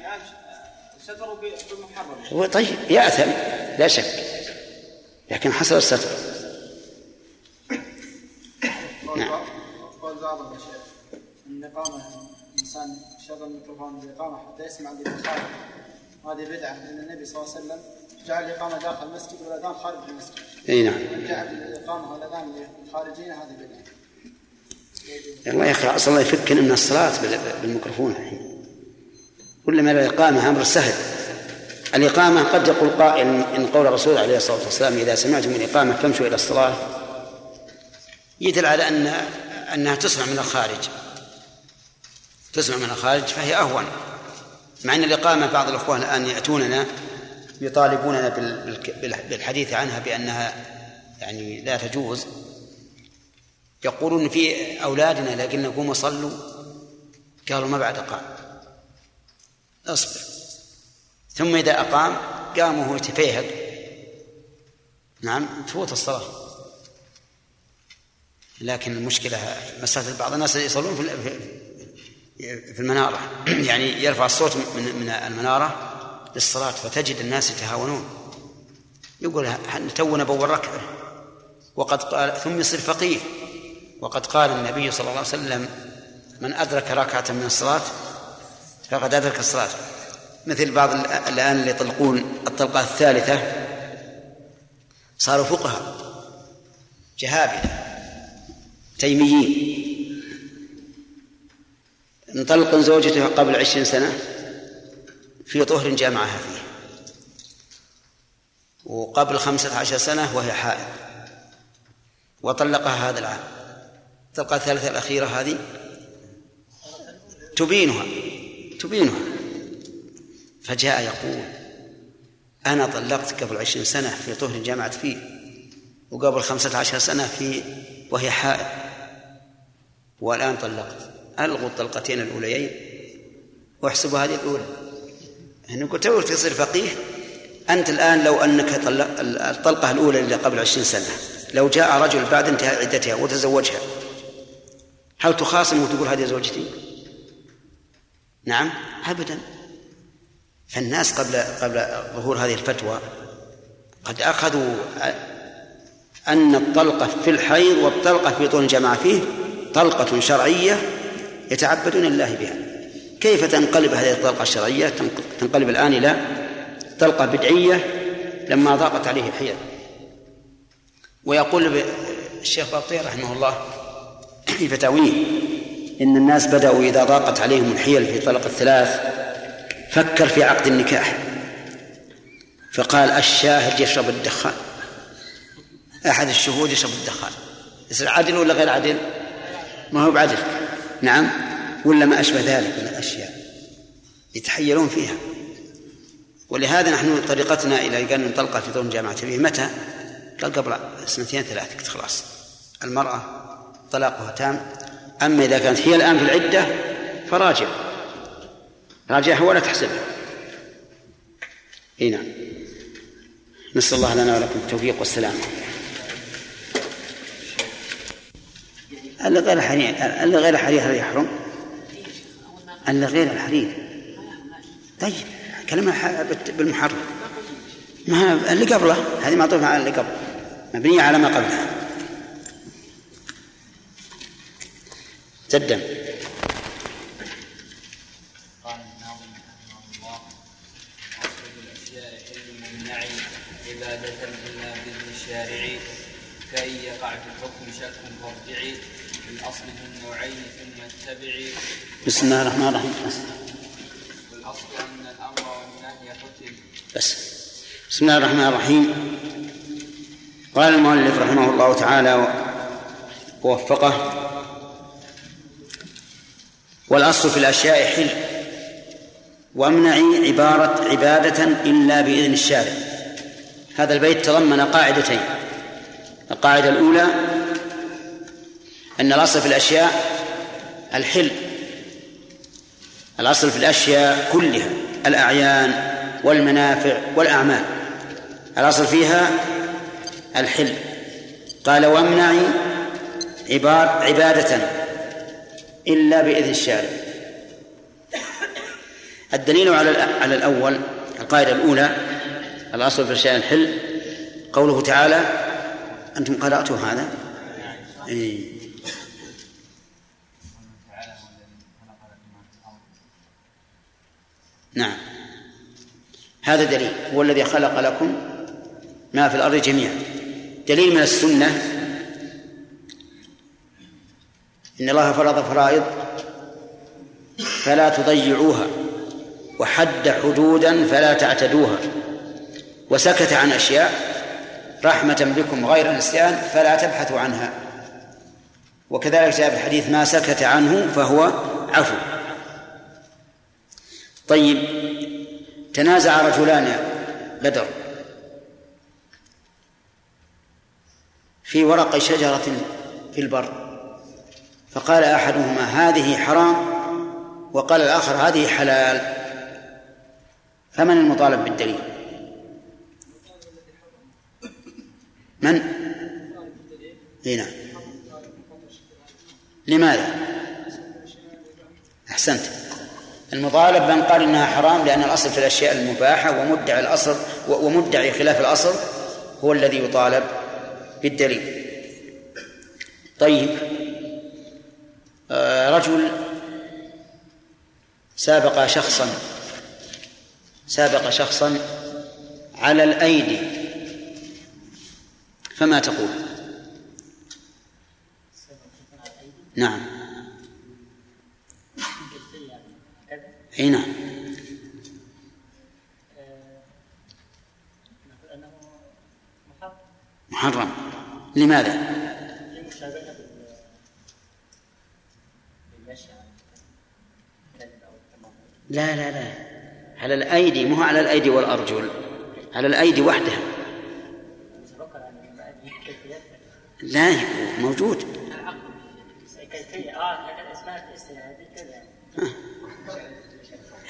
الآن ستروا بالمحرم هو طيب يأثم لا شك. لكن حصل الستر. نعم. قول بعضهم يا شيخ ان اقامه الانسان شغل الميكروفون بالاقامه حتى يسمع اللي بالخارج هذه بدعه لأن النبي صلى الله عليه وسلم جعل الاقامه داخل المسجد والاذان خارج المسجد إي نعم. جعل الاقامه والاذان خارجين هذه بدعه الله أخي أصلا الله يفكنا من الصلاة بال- بالميكروفون الحين. كل ما الاقامه أمر سهل. الإقامة قد يقول قائل إن قول الرسول عليه الصلاة والسلام إذا سمعتم الإقامة فامشوا إلى الصلاة. يدل على أن أنها تسمع من الخارج. تسمع من الخارج فهي أهون. مع أن الإقامة بعض الإخوان الآن يأتوننا يطالبوننا بال- بال- بالحديث عنها بأنها يعني لا تجوز. يقولون في أولادنا لكن قوموا صلوا قالوا ما بعد أقام أصبر. ثم إذا أقام قام وهو يتفيهق نعم تفوت الصلاة. لكن المشكلة مسألة بعض الناس يصلون في في المنارة. يعني يرفع الصوت من من المنارة للصلاة فتجد الناس يتهاونون. يقول تونا بول ركعة وقد قال ثم يصير فقيه. وقد قال النبي صلى الله عليه وسلم من أدرك ركعة من الصلاة فقد أدرك الصلاة. مثل بعض الآن اللي يطلقون الطلقة الثالثة صاروا فقهاء جهابذة تيميين. انطلق زوجته قبل عشرين سنة في طهر جامعها فيه. وقبل خمسة عشر سنة وهي حائض. وطلقها هذا العام. الطلقة الثالثة الأخيرة هذه تبينها تبينها. فجاء يقول أنا طلقت قبل عشرين سنة في طهر جامعت فيه وقبل خمسة عشر سنة في وهي حائض. والآن طلقت. ألغوا الطلقتين الأوليين واحسبوا هذه الأولى. يعني قلت تصير فقيه أنت الآن لو أنك طلق الطلقة الأولى اللي قبل عشرين سنة لو جاء رجل بعد انتهاء عدتها وتزوجها هل تخاصم وتقول هذه زوجتي؟ نعم أبدا. فالناس قبل قبل ظهور هذه الفتوى قد أخذوا أن الطلقة في الحيض والطلقة في طول الجماعة فيه طلقة شرعية يتعبدون الله بها. كيف تنقلب هذه الطلقة الشرعية؟ تنقلب الآن إلى طلقة بدعية لما ضاقت عليه الحيل ويقول الشيخ باطي رحمه الله في فتاويه إن الناس بدأوا إذا ضاقت عليهم الحيل في طلق الثلاث فكر في عقد النكاح. فقال الشاهد يشرب الدخان. أحد الشهود يشرب الدخان. يصير عدل ولا غير عدل؟ ما هو بعدل. نعم. ولا ما أشبه ذلك من الأشياء. يتحيرون فيها. ولهذا نحن طريقتنا إلى أن نطلق في ضمن جامعة به متى؟ قال قبل سنتين ثلاث خلاص. المرأة طلاقها تام. أما إذا كانت هي الآن في العدة فراجع. راجعها ولا تحسبها إي نعم. نسأل الله لنا ولكم التوفيق والسلامة. اللي غير الحرير اللي غير الحرير هل يحرم؟ اللي غير الحرير. طيب كلمة بالمحرم. ما اللي قبله؟ هذه معطوفة على اللي قبل. مبنية على ما قبلها. تدم الشارع كي يقع في الحكم شك فارجعي الأصل في النوعين ثم اتبعي بسم الله الرحمن الرحيم. والأصل أن الأمر والنهي حكم بس. بسم الله الرحمن الرحيم. قال المؤلف رحمه الله تعالى ووفقه والأصل في الأشياء حل. وامنعي عبارة عبادة إلا بإذن الشارع. هذا البيت تضمن قاعدتين. القاعدة الأولى أن الأصل في الأشياء الحل. الأصل في الأشياء كلها الأعيان والمنافع والأعمال. الأصل فيها الحل. قال وامنعي عباد عبادة إلا بإذن الشارع. الدليل على على الأول القاعدة الأولى الأصل في الأشياء الحل قوله تعالى أنتم قرأتوا هذا؟ إيه. نعم. هذا دليل. هو الذي خلق لكم ما في الأرض جميعا. دليل من السنة إن الله فرض فرائض فلا تضيعوها وحد حدودا فلا تعتدوها. وسكت عن أشياء رحمة بكم غير نسيان فلا تبحثوا عنها. وكذلك جاء في الحديث ما سكت عنه فهو عفو. طيب تنازع رجلان بدر في ورق شجرة في البر فقال أحدهما هذه حرام وقال الآخر هذه حلال فمن المطالب بالدليل؟ من؟ إي نعم. لماذا؟ أحسنت. المطالب من قال إنها حرام لأن الأصل في الأشياء المباحة ومدعي الأصل ومدعي خلاف الأصل هو الذي يطالب بالدليل. طيب. آه، رجل سابق شخصا سابق شخصا على الأيدي فما تقول؟ نعم. أي نعم. محرم. لماذا؟ لا لا لا. على الأيدي مو على الأيدي والأرجل على الأيدي وحدها. لا موجود.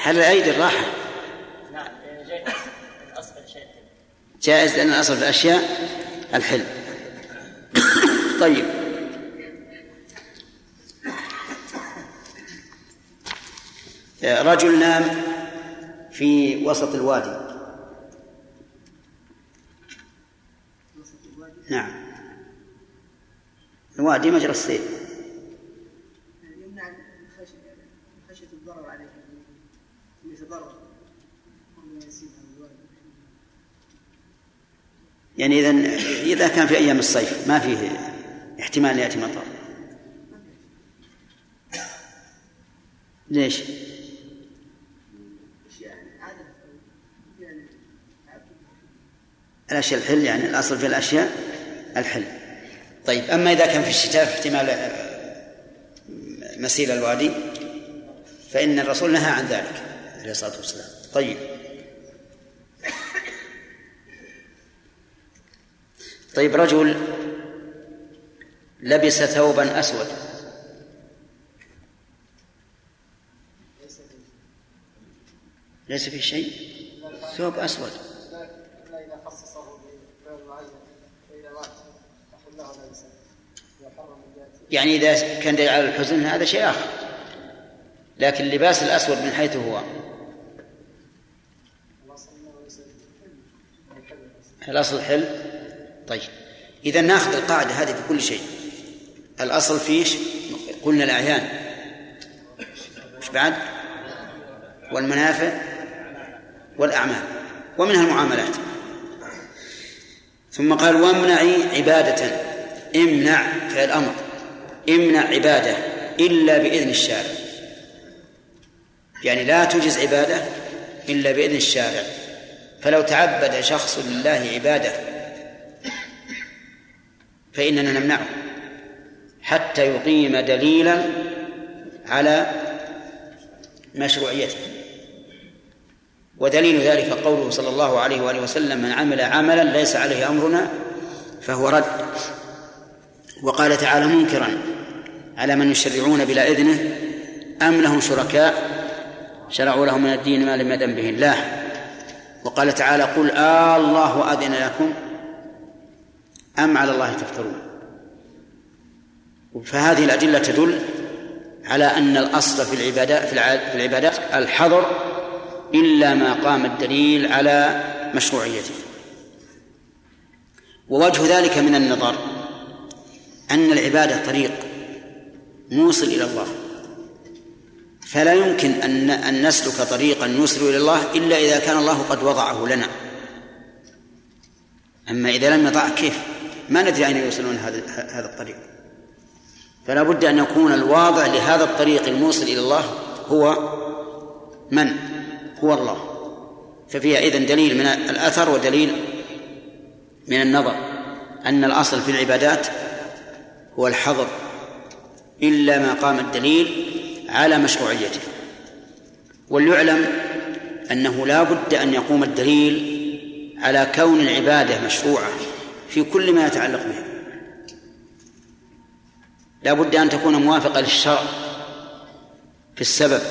على الأيدي الراحة؟ نعم جائز لأن الأصل في الأشياء الحل طيب. رجل نام في وسط الوادي نعم الوادي مجرى السيل يعني إذا إذا كان في أيام الصيف ما فيه احتمال يأتي مطر. ليش؟ الأشياء الحل يعني الأصل في الأشياء الحل. طيب أما إذا كان في الشتاء في احتمال آه، مسيل الوادي فإن الرسول نهى عن ذلك عليه الصلاة والسلام. طيب. طيب رجل لبس ثوبا أسود. ليس في شيء؟ ثوب أسود. يعني إذا كان دليل على الحزن هذا شيء آخر. لكن اللباس الأسود من حيث هو. الأصل حل؟ طيب. إذا ناخذ القاعدة هذه في كل شيء. الأصل فيش قلنا الأعيان. مش بعد؟ والمنافع والأعمال. ومنها المعاملات. ثم قال وامنعي عبادة. امنع فعل أمر. امنع عبادة إلا بإذن الشارع. يعني لا تجز عبادة إلا بإذن الشارع. فلو تعبد شخص لله عبادة فإننا نمنعه حتى يقيم دليلا على مشروعيته. ودليل ذلك قوله صلى الله عليه وآله وسلم من عمل عملا ليس عليه أمرنا فهو رد. وقال تعالى منكرا. على من يشرعون بلا إذنه؟ أم لهم شركاء؟ شرعوا لهم من الدين ما لم يدن به الله. وقال تعالى قل آه الله أذن لكم. أم على الله تفترون. فهذه الأدلة تدل على أن الأصل في العبادات في العبادات الحظر إلا ما قام الدليل على مشروعيته. ووجه ذلك من النظر. أن العبادة طريق موصل إلى الله. فلا يمكن أن أن نسلك طريقا نوصل إلى الله إلا إذا كان الله قد وضعه لنا. أما إذا لم يضع كيف؟ ما ندري أين يوصلون هذا هذا الطريق. فلا بد أن يكون الواضع لهذا الطريق الموصل إلى الله هو من؟ هو الله. ففيها إذن دليل من الأثر ودليل من النظر. أن الأصل في العبادات هو الحظر إلا ما قام الدليل على مشروعيته. وليعلم أنه لا بد أن يقوم الدليل على كون العبادة مشروعة في كل ما يتعلق بها. لا بد أن تكون موافقة للشرع في السبب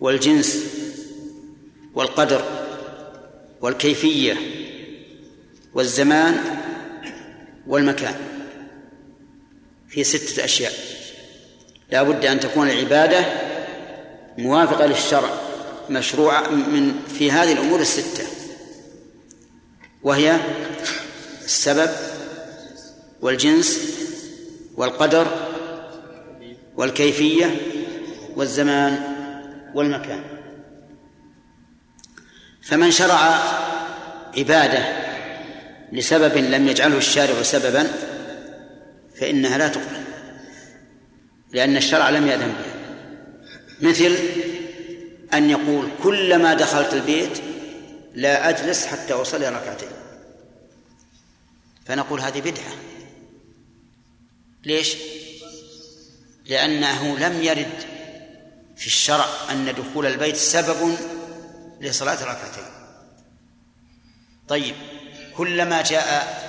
والجنس والقدر والكيفية والزمان والمكان. في ستة أشياء. لا بد أن تكون العبادة موافقة للشرع مشروعة من في هذه الأمور الستة. وهي السبب والجنس والقدر والكيفية والزمان والمكان. فمن شرع عبادة لسبب لم يجعله الشارع سببا فإنها لا تقبل لأن الشرع لم يأذن بها. مثل أن يقول كلما دخلت البيت لا أجلس حتى أصلي ركعتين. فنقول هذه بدعة. ليش؟ لأنه لم يرد في الشرع أن دخول البيت سبب لصلاة الركعتين طيب كلما جاء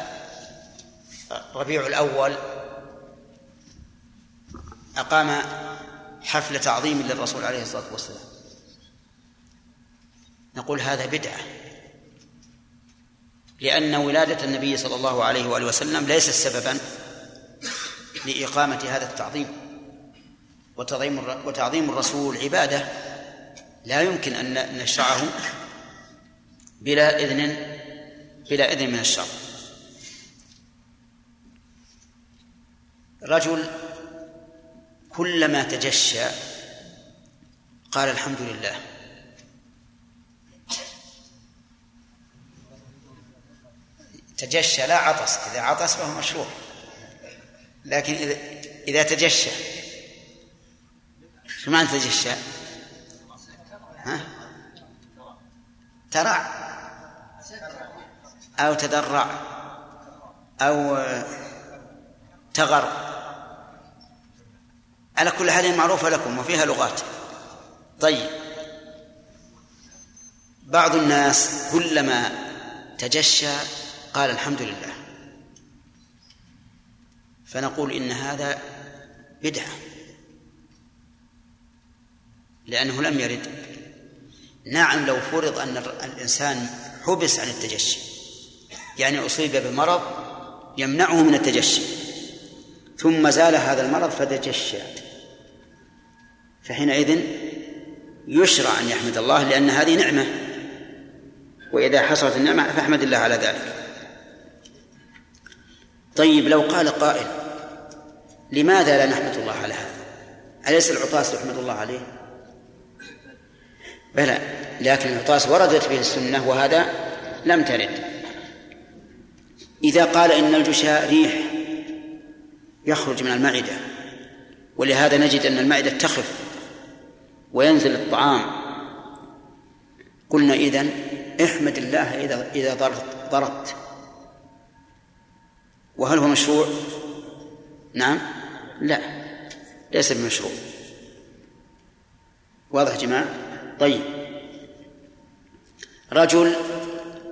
ربيع الأول أقام حفل تعظيم للرسول عليه الصلاة والسلام. نقول هذا بدعة لأن ولادة النبي صلى الله عليه وآله وسلم ليست سببا لإقامة هذا التعظيم. وتعظيم وتعظيم الرسول عبادة لا يمكن أن نشرعه بلا إذن بلا إذن من الشرع رجل كلما تجشى قال الحمد لله تجشى لا عطس إذا عطس فهو مشروع لكن إذا تجشى شو معنى تجشى؟ ها؟ ترع أو تدرع أو تغر. على كل حال معروفة لكم وفيها لغات. طيب. بعض الناس كلما تجشى قال الحمد لله. فنقول إن هذا بدعة. لأنه لم يرد. نعم لو فرض أن الإنسان حبس عن التجشي. يعني أصيب بمرض يمنعه من التجشي. ثم زال هذا المرض فتجشى فحينئذ يشرع أن يحمد الله لأن هذه نعمة وإذا حصلت النعمة فاحمد الله على ذلك. طيب لو قال قائل لماذا لا نحمد الله على هذا؟ أليس العطاس يحمد الله عليه؟ بلى لكن العطاس وردت به السنة وهذا لم ترد. إذا قال إن الجشاء ريح يخرج من المعدة. ولهذا نجد أن المعدة تخف وينزل الطعام. قلنا إذن احمد الله إذا إذا ضربت. وهل هو مشروع؟ نعم. لا ليس بمشروع. واضح يا جماعة؟ طيب. رجل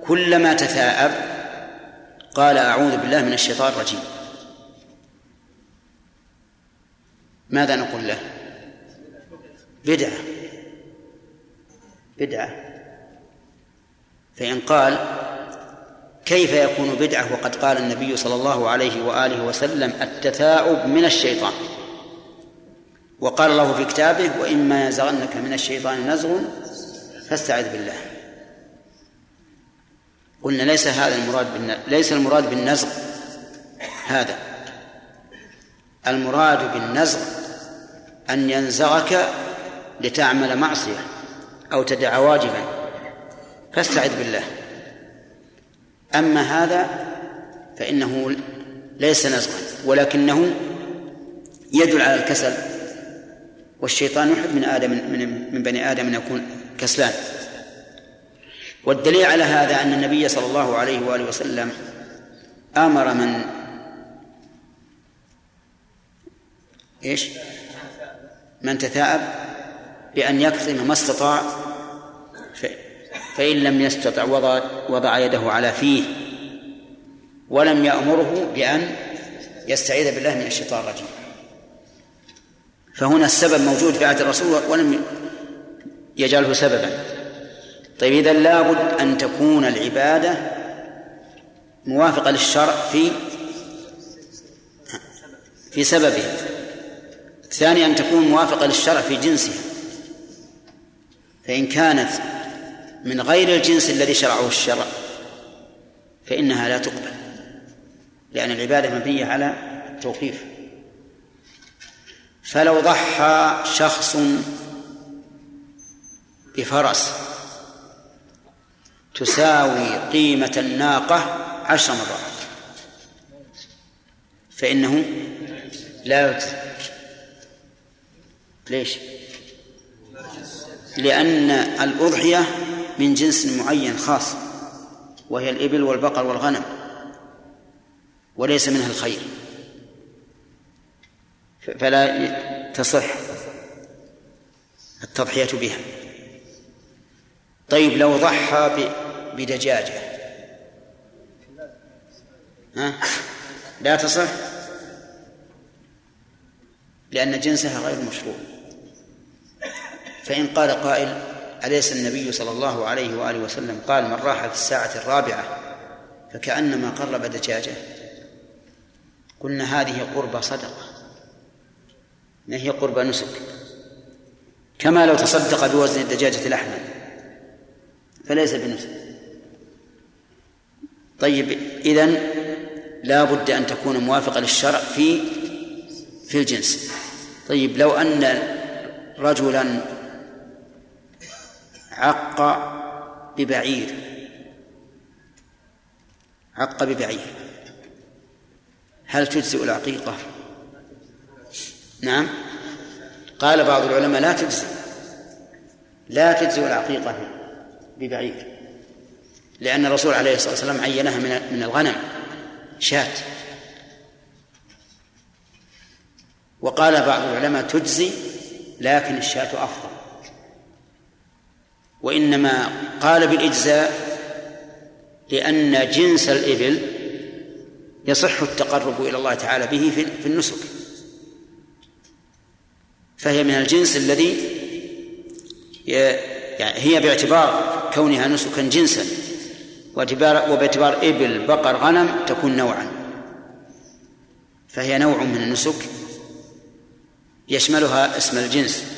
كلما تثاءب قال أعوذ بالله من الشيطان الرجيم. ماذا نقول له؟ بدعة. بدعة. فإن قال كيف يكون بدعة وقد قال النبي صلى الله عليه وآله وسلم التثاؤب من الشيطان. وقال الله في كتابه وإما ينزغنك من الشيطان نزغ فاستعذ بالله. قلنا ليس هذا المراد ليس المراد بالنزغ هذا. المراد بالنزغ أن ينزغك لتعمل معصية أو تدع واجبا. فاستعذ بالله. أما هذا فإنه ليس نزغا ولكنه يدل على الكسل والشيطان يحب من آدم من, من بني آدم أن يكون كسلان. والدليل على هذا أن النبي صلى الله عليه وآله وسلم أمر من إيش؟ من تثاءب بأن يكظم ما استطاع فإن لم يستطع وضع, وضع يده على فيه ولم يأمره بأن يستعيذ بالله من الشيطان الرجيم. فهنا السبب موجود في عهد الرسول ولم يجعله سببا. طيب إذا لابد أن تكون العبادة موافقة للشرع في في سببها. ثانيا أن تكون موافقة للشرع في جنسها. فإن كانت من غير الجنس الذي شرعه الشرع فإنها لا تقبل لأن العبادة مبنية على التوقيف فلو ضحى شخص بفرس تساوي قيمة الناقة عشر مرات فإنه لا يجزي ليش؟ لأن الأضحية من جنس معين خاص وهي الإبل والبقر والغنم وليس منها الخير. فلا تصح التضحية بها. طيب لو ضحى بدجاجة. ها؟ لا تصح لأن جنسها غير مشروع. فإن قال قائل أليس النبي صلى الله عليه وآله وسلم قال من راح في الساعة الرابعة فكأنما قرب دجاجة؟ قلنا هذه قربة صدقة. ما هي قربة نسك؟ كما لو تصدق بوزن الدجاجة لحما. فليس بنسك. طيب إذن لا بد أن تكون موافقة للشرع في في الجنس. طيب لو أن رجلا عق ببعير. عق ببعير. هل تجزئ العقيقة؟ نعم. قال بعض العلماء لا تجزئ. لا تجزئ العقيقة ببعير. لأن الرسول عليه الصلاة والسلام عينها من من الغنم شاة. وقال بعض العلماء تجزي لكن الشاة أفضل. وإنما قال بالإجزاء لأن جنس الإبل يصح التقرب إلى الله تعالى به في النسك. فهي من الجنس الذي يعني هي باعتبار كونها نسكا جنسا واعتبار وباعتبار إبل بقر غنم تكون نوعا. فهي نوع من النسك يشملها اسم الجنس.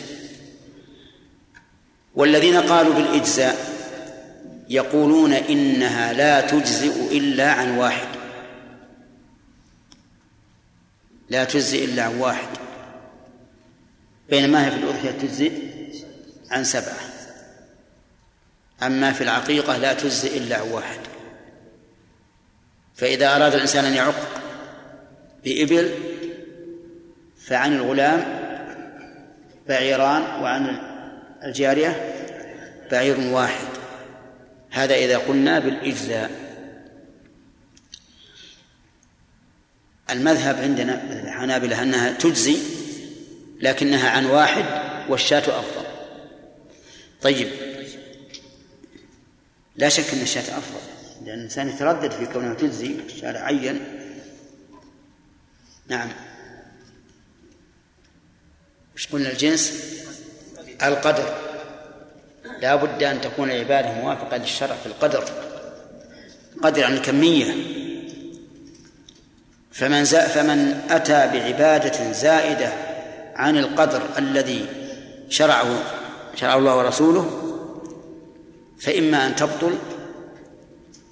والذين قالوا بالإجزاء يقولون إنها لا تجزئ إلا عن واحد. لا تجزئ إلا عن واحد. بينما هي في الأضحية تجزئ عن سبعة. أما في العقيقة لا تجزئ إلا عن واحد. فإذا أراد الإنسان أن يعق بإبل فعن الغلام بعيران وعن الجارية بعير واحد. هذا إذا قلنا بالإجزاء. المذهب عندنا الحنابلة أنها تجزي لكنها عن واحد والشاة أفضل. طيب. لا شك أن الشاة أفضل. لأن الإنسان يتردد في كونها تجزي الشارع عين. نعم. وش قلنا الجنس؟ القدر. لا بد أن تكون العبادة موافقة للشرع في القدر. قدر عن الكمية. فمن فمن أتى بعبادة زائدة عن القدر الذي شرعه شرعه الله ورسوله فإما أن تبطل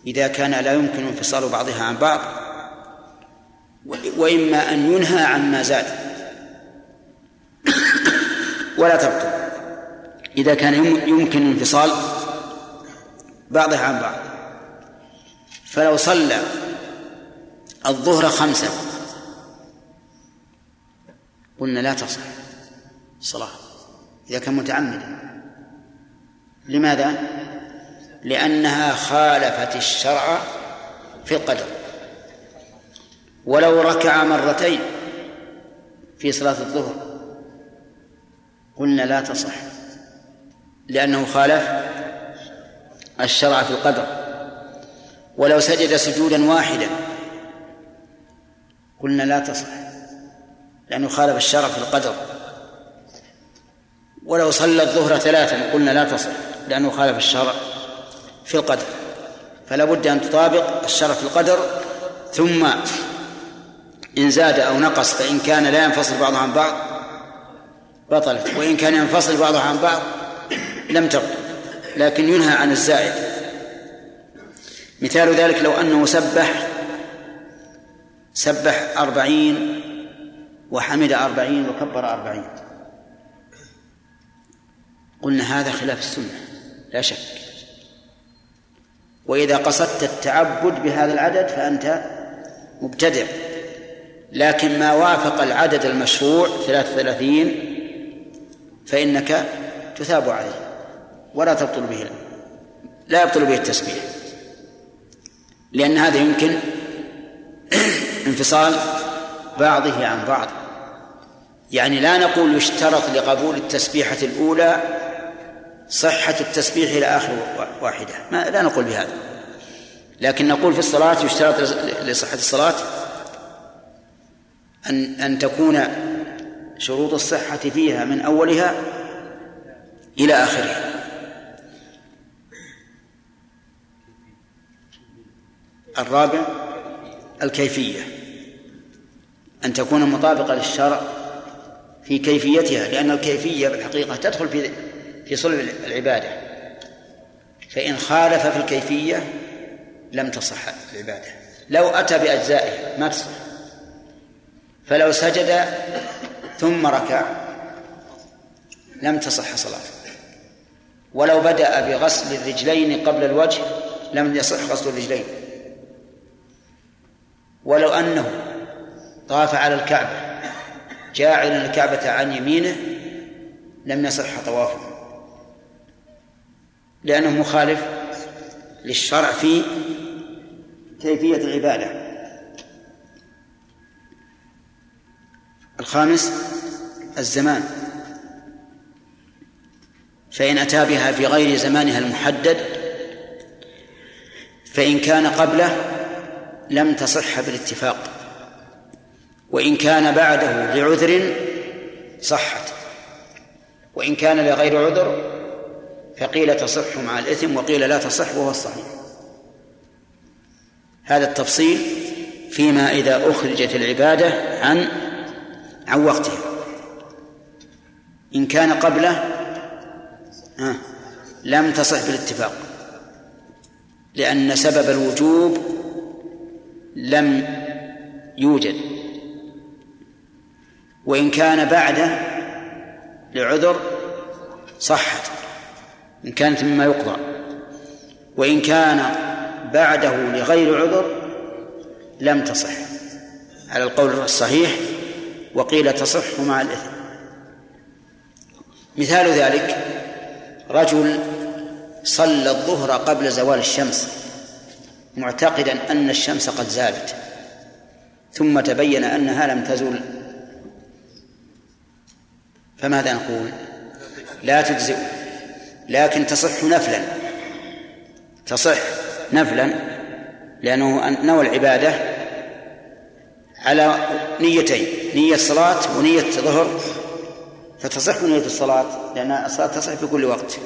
إذا كان لا يمكن انفصال بعضها عن بعض وإما أن ينهى عما زاد. ولا تبطل. إذا كان يمكن انفصال بعضها عن بعض. فلو صلى الظهر خمسة قلنا لا تصح الصلاة إذا كان متعمدا. لماذا؟ لأنها خالفت الشرع في القدر. ولو ركع مرتين في صلاة الظهر قلنا لا تصح. لأنه خالف الشرع في القدر. ولو سجد سجودا واحدا قلنا لا تصح لأنه خالف الشرع في القدر. ولو صلى الظهر ثلاثا قلنا لا تصح لأنه خالف الشرع في القدر. فلا بد أن تطابق الشرع في القدر ثم إن زاد أو نقص فإن كان لا ينفصل بعضه عن بعض بطلت. وإن كان ينفصل بعضه عن بعض لم تبطل لكن ينهى عن الزائد. مثال ذلك لو أنه سبح سبح أربعين وحمد أربعين وكبر أربعين. قلنا هذا خلاف السنة لا شك. وإذا قصدت التعبد بهذا العدد فأنت مبتدع. لكن ما وافق العدد المشروع ثلاثة وثلاثين فإنك تثاب عليه. ولا تبطل به لا يبطل به التسبيح لأن هذا يمكن انفصال بعضه عن بعض. يعني لا نقول يشترط لقبول التسبيحة الأولى صحة التسبيح إلى آخر واحدة ما لا نقول بهذا. لكن نقول في الصلاة يشترط لصحة الصلاة أن أن تكون شروط الصحة فيها من أولها إلى آخرها. الرابع الكيفية. أن تكون مطابقة للشرع في كيفيتها لأن الكيفية بالحقيقة تدخل في في صلب العبادة. فإن خالف في الكيفية لم تصح العبادة. لو أتى بأجزائه ما تصح. فلو سجد ثم ركع لم تصح صلاته. ولو بدأ بغسل الرجلين قبل الوجه لم يصح غسل الرجلين. ولو أنه طاف على الكعبة جاعلا الكعبة عن يمينه لم يصح طوافه. لأنه مخالف للشرع في كيفية العبادة. الخامس الزمان. فإن أتى بها في غير زمانها المحدد فإن كان قبله لم تصح بالاتفاق. وإن كان بعده لعذر صحت. وإن كان لغير عذر فقيل تصح مع الإثم وقيل لا تصح وهو الصحيح. هذا التفصيل فيما إذا أخرجت العبادة عن عن وقتها. إن كان قبله لم تصح بالاتفاق. لأن سبب الوجوب لم يوجد. وإن كان بعده لعذر صحت إن كانت مما يقضى. وإن كان بعده لغير عذر لم تصح. على القول الصحيح وقيل تصح مع الإثم. مثال ذلك رجل صلى الظهر قبل زوال الشمس. معتقدا أن الشمس قد زالت ثم تبين أنها لم تزل. فماذا نقول؟ لا تجزئ لكن تصح نفلا. تصح نفلا لأنه نوى العبادة على نيتين نية صلاة ونية ظهر فتصح نية الصلاة لأن الصلاة تصح في كل وقت.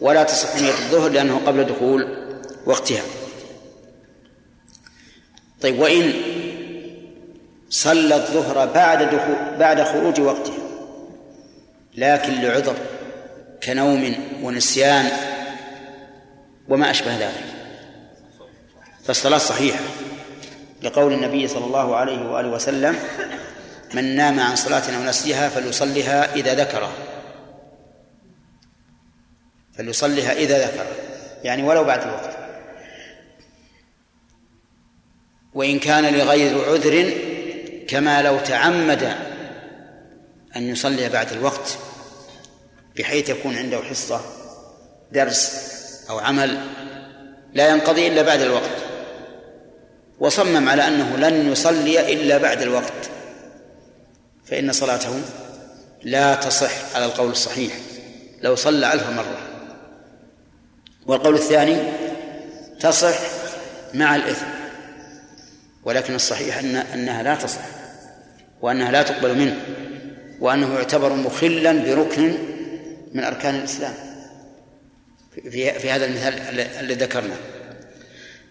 ولا تصح نية الظهر لأنه قبل دخول وقتها. طيب وإن صلى الظهر بعد دخول بعد خروج وقتها لكن لعذر كنوم ونسيان وما أشبه ذلك. فالصلاة صحيحة لقول النبي صلى الله عليه وآله وسلم من نام عن صلاة أو نسيها فليصلها إذا ذكرها فليصلها إذا ذكرها يعني ولو بعد الوقت. وإن كان لغير عذر كما لو تعمد أن يصلي بعد الوقت بحيث يكون عنده حصة درس أو عمل لا ينقضي إلا بعد الوقت. وصمم على أنه لن يصلي إلا بعد الوقت. فإن صلاته لا تصح على القول الصحيح لو صلى ألف مرة. والقول الثاني تصح مع الإثم. ولكن الصحيح أن أنها لا تصح وأنها لا تقبل منه وأنه يعتبر مخلا بركن من أركان الإسلام. في في هذا المثال الذي ذكرناه.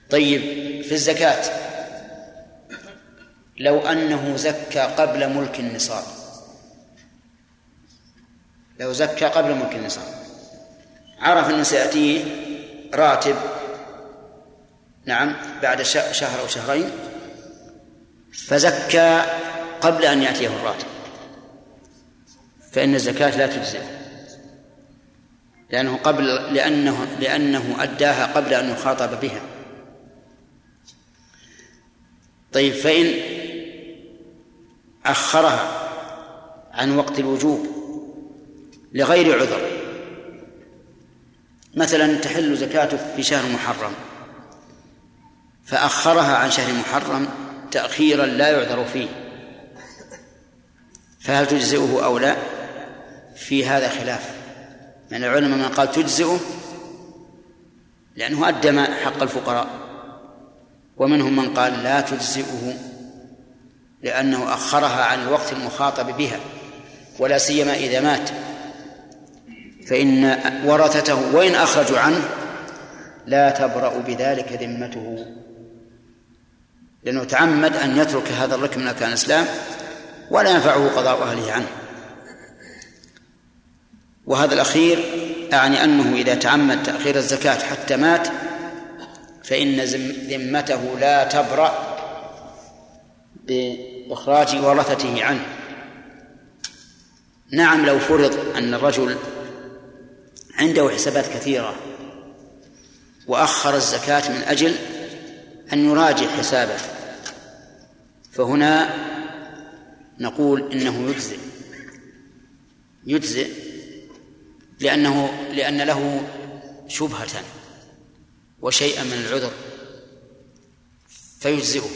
طيب في الزكاة لو أنه زكى قبل ملك النصاب لو زكى قبل ملك النصاب عرف أنه سيأتيه راتب نعم بعد شهر أو شهرين فزكى قبل أن يأتيه الراتب. فإن الزكاة لا تجزئ لأنه قبل لأنه لأنه أداها قبل أن يخاطب بها. طيب فإن أخرها عن وقت الوجوب لغير عذر. مثلا تحل زكاته في شهر محرم فأخرها عن شهر محرم تأخيرا لا يعذر فيه. فهل تجزئه أو لا؟ في هذا خلاف. من العلماء من قال تجزئه لأنه أدى حق الفقراء. ومنهم من قال لا تجزئه لأنه أخرها عن الوقت المخاطب بها ولا سيما إذا مات. فإن ورثته وإن أخرجوا عنه لا تبرأ بذلك ذمته. لأنه تعمد أن يترك هذا الركن من أركان الإسلام ولا ينفعه قضاء أهله عنه. وهذا الأخير أعني أنه إذا تعمد تأخير الزكاة حتى مات فإن ذمته لا تبرأ بإخراج ورثته عنه. نعم لو فرض أن الرجل عنده حسابات كثيرة وأخر الزكاة من أجل أن يراجع حسابه. فهنا نقول إنه يجزئ. يجزئ لأنه لأن له شبهة وشيئا من العذر. فيجزئه.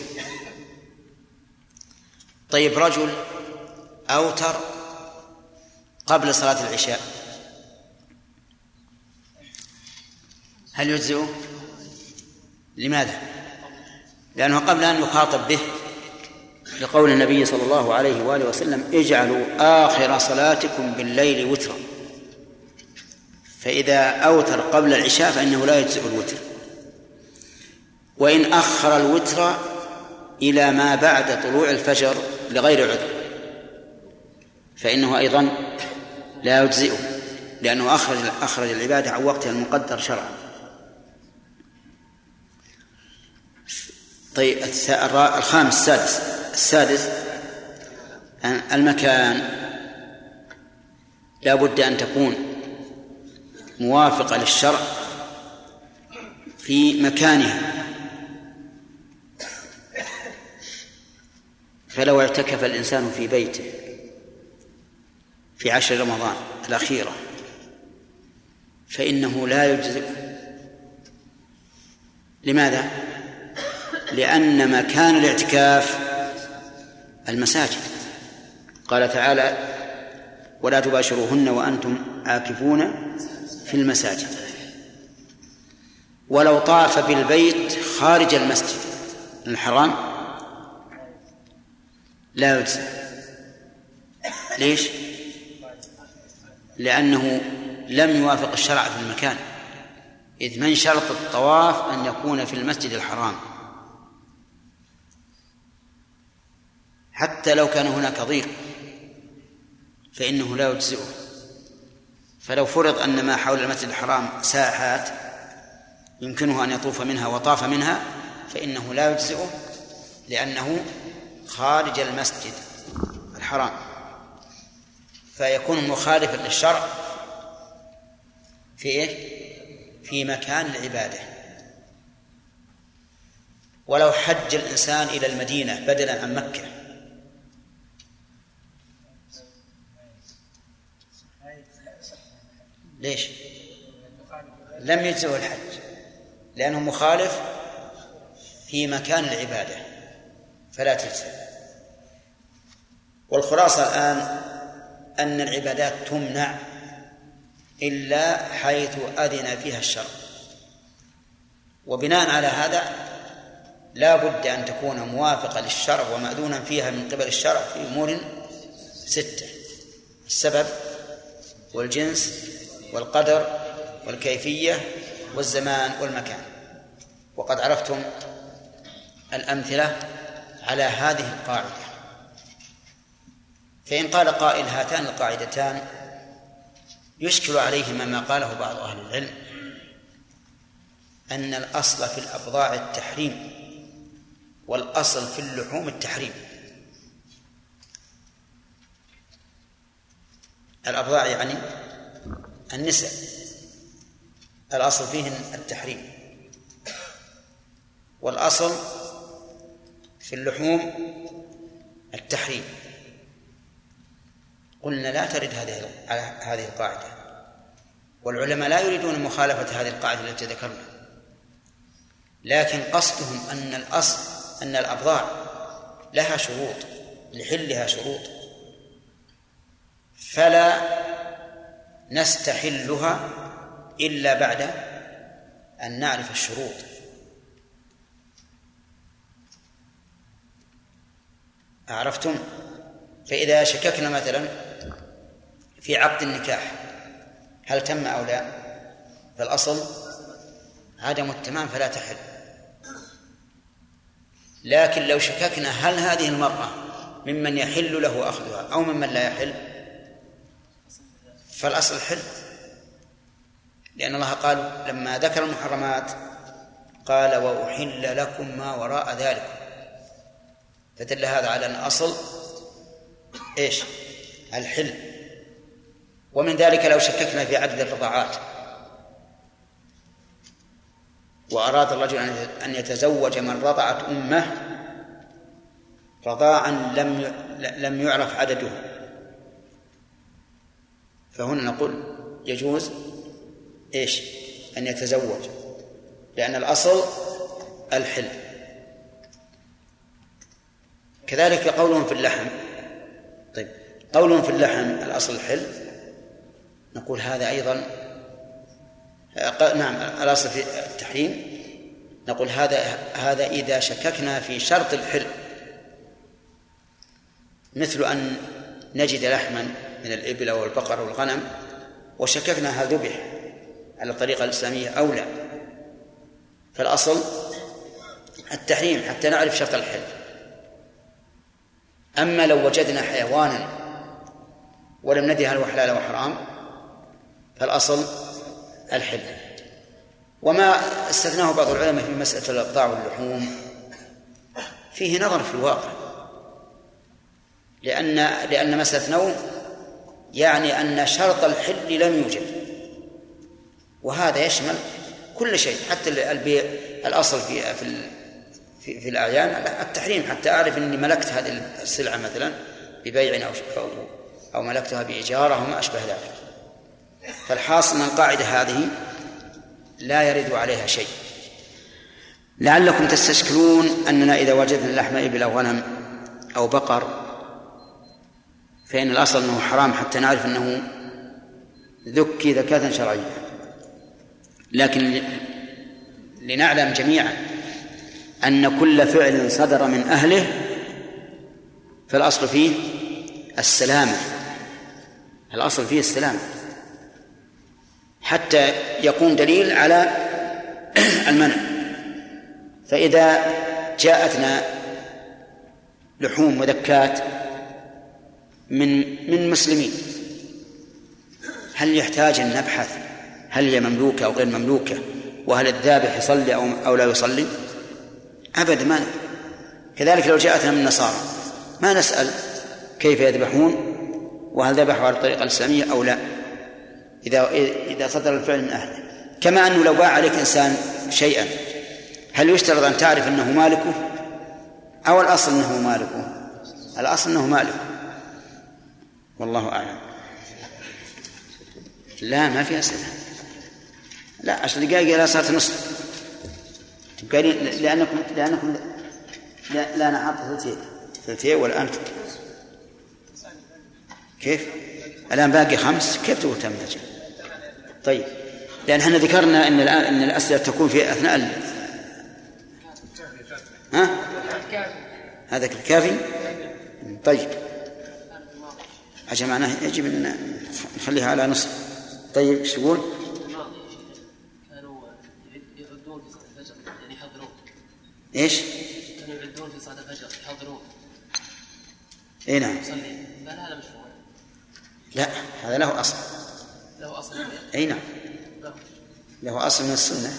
طيب رجل أوتر قبل صلاة العشاء. هل يجزئه؟ لماذا؟ لأنه قبل أن يخاطب به لقول النبي صلى الله عليه وآله وسلم اجعلوا آخر صلاتكم بالليل وترا فإذا أوتر قبل العشاء فإنه لا يجزئ الوتر. وإن أخر الوتر إلى ما بعد طلوع الفجر لغير عذر. فإنه أيضا لا يجزئه لأنه أخرج أخرج العبادة عن وقتها المقدر شرعا. طيب الخامس السادس. السادس المكان. لا بد أن تكون موافقة للشرع في مكانها. فلو اعتكف الإنسان في بيته في عشر رمضان الأخيرة فإنه لا يجزئ. لماذا؟ لأن مكان الاعتكاف المساجد. قال تعالى ولا تباشروهن وأنتم عاكفون في المساجد. ولو طاف بالبيت خارج المسجد الحرام لا يجزي. ليش؟ لأنه لم يوافق الشرع في المكان. إذ من شرط الطواف أن يكون في المسجد الحرام. حتى لو كان هناك ضيق فإنه لا يجزئه. فلو فرض أن ما حول المسجد الحرام ساحات يمكنه أن يطوف منها وطاف منها فإنه لا يجزئه لأنه خارج المسجد الحرام. فيكون مخالفا للشرع في إيه؟ في مكان العبادة. ولو حج الإنسان إلى المدينة بدلا عن مكة ليش؟ لم يجزه الحج لأنه مخالف في مكان العبادة فلا تجزي والخلاصة الآن أن العبادات تمنع إلا حيث أذن فيها الشرع وبناء على هذا لا بد أن تكون موافقة للشرع ومأذونا فيها من قبل الشرع في أمور ستة السبب والجنس والقدر والكيفية والزمان والمكان. وقد عرفتم الأمثلة على هذه القاعدة. فإن قال قائل هاتان القاعدتان يشكل عليهما ما قاله بعض أهل العلم أن الأصل في الأبضاع التحريم والأصل في اللحوم التحريم. الأبضاع يعني النساء. الأصل فيهن التحريم. والأصل في اللحوم التحريم. قلنا لا ترد هذه هذه القاعدة. والعلماء لا يريدون مخالفة هذه القاعدة التي ذكرنا. لكن قصدهم أن الأصل أن الأبضاع لها شروط لحلها شروط. فلا نستحلها إلا بعد أن نعرف الشروط. عرفتم؟ فإذا شككنا مثلا في عقد النكاح هل تم أو لا؟ فالأصل عدم التمام فلا تحل. لكن لو شككنا هل هذه المرأة ممن يحل له أخذها أو ممن لا يحل فالأصل حل. لأن الله قال لما ذكر المحرمات قال وأحل لكم ما وراء ذلك. فدل هذا على الأصل إيش؟ الحل. ومن ذلك لو شككنا في عدد الرضاعات. وأراد الرجل أن يتزوج من رضعت أمه رضاعا لم لم يعرف عدده. فهنا نقول يجوز إيش؟ أن يتزوج لأن الأصل الحل. كذلك قولهم في اللحم. طيب قولهم في اللحم الأصل الحل. نقول هذا أيضا نعم الأصل في التحريم. نقول هذا هذا إذا شككنا في شرط الحل. مثل أن نجد لحما من الإبل أو البقر أو الغنم وشككنا هل ذبح على الطريقة الإسلامية أو لا فالأصل التحريم حتى نعرف شرط الحل. أما لو وجدنا حيوانا ولم ندري هل هو حلال أو حرام فالأصل الحل. وما استثناه بعض العلماء في مسألة الأبضاع واللحوم فيه نظر في الواقع. لأن لأن ما استثنوه يعني أن شرط الحل لم يوجد. وهذا يشمل كل شيء حتى البيع الأصل في في في, في الأعيان. التحريم حتى أعرف أني ملكت هذه السلعة مثلا ببيع أو أو, ملكتها بإيجار أو ما أشبه ذلك. فالحاصل أن القاعدة هذه لا يرد عليها شيء. لعلكم تستشكلون أننا إذا وجدنا لحم إبل أو غنم أو بقر فإن الأصل أنه حرام حتى نعرف أنه ذكي ذكاة شرعية. لكن لنعلم جميعا أن كل فعل صدر من أهله فالأصل فيه السلامة. الأصل فيه السلامة. حتى يكون دليل على المنع. فإذا جاءتنا لحوم وذكات من من مسلمين. هل يحتاج أن نبحث هل هي مملوكة أو غير مملوكة؟ وهل الذابح يصلي أو أو لا يصلي؟ أبدا ما كذلك لو جاءتنا من النصارى ما نسأل كيف يذبحون؟ وهل ذبحوا على الطريقة الإسلامية أو لا؟ إذا إذا صدر الفعل من أهله. كما أنه لو باع عليك إنسان شيئا هل يشترط أن تعرف أنه مالكه؟ أو الأصل أنه مالكه؟ الأصل أنه مالكه. والله أعلم. لا ما في أسئلة. لا عشر دقائق إلى صارت نصف قايلين لأنكم لأنكم لا, لا حاط ثلثين ثلثين والآن كيف؟ الآن باقي خمس؟ كيف تقول تم طيب لأن إحنا ذكرنا أن الآن أن الأسئلة تكون في أثناء ال... ها؟ هذا الكافي؟ طيب. عشان معناه يجب أن نخليها على نصف طيب إيش تقول؟ كانوا يعدون في صلاة الفجر يعني إيش؟ كانوا يعدون في صلاة الفجر يحضرون إي نعم هذا مشروع؟ لا هذا له اصل له أصل إي نعم له أصل من السنة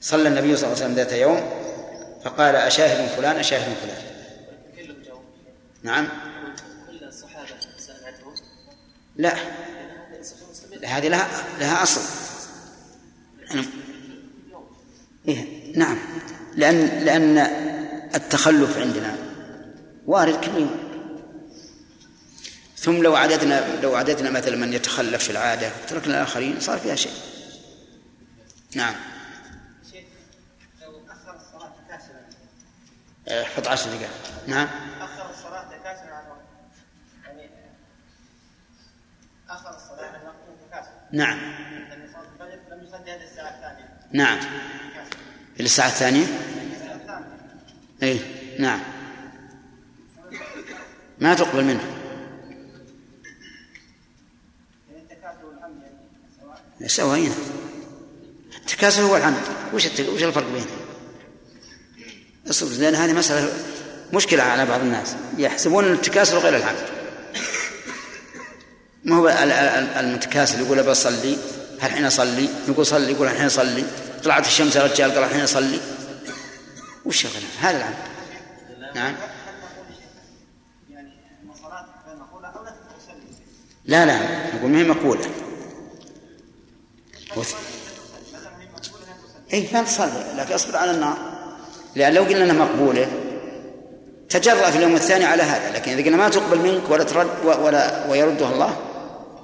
صلى النبي صلى الله عليه وسلم ذات يوم فقال أشاهد فلان أشاهد فلان نعم لا. هذه لها لها أصل. نعم. إيه نعم. لأن لأن التخلف عندنا وارد كل يوم ثم لو عددنا لو عددنا مثلا من يتخلف في العادة تركنا الآخرين صار فيها شيء. نعم. كاسلا آه، 11 دقيقة نعم. أخر الصلاة كاسلا عن وقت يعني اخر الصلاه من وقت تكاسل نعم. لم يصلي هذه الساعة الثانية نعم. في الساعة الثانية؟ أي نعم. ما تقبل منه. سواء هنا التكاسل هو الحمد وش الت... وش الفرق بينهم؟ أصبر لأن هذه مسألة مشكلة على بعض الناس. يحسبون التكاسل غير الحمد ما هو ال- ال- ال- المتكاسل يقول أبى أصلي الحين أصلي يقول صلي يقول الحين أصلي طلعت الشمس يا رجال قال الحين أصلي. وش هذا العمل. نعم. لا لا نقول ما هي مقولة. وث- اي ما تصلي لكن اصبر على النار. لأن لو قلنا إنها مقبولة تجرأ في اليوم الثاني على هذا لكن إذا قلنا ما تقبل منك ولا ترد ولا ويردها الله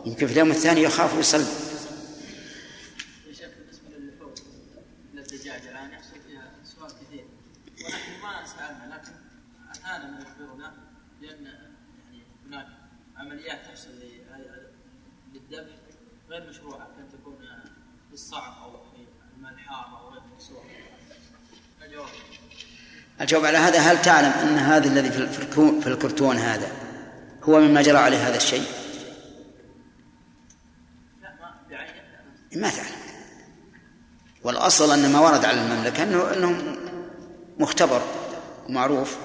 يمكن في اليوم الثاني يخاف ويصلي عمليات تحصل للذبح غير مشروعه تكون بالصعق أو أو غير مسروع الجواب الجواب على هذا هل تعلم أن هذا الذي في الكرتون هذا هو مما جرى عليه هذا الشيء؟ لا ما بعينه لا. ما تعلم والأصل أن ما ورد على المملكة انه أنه مختبر ومعروف.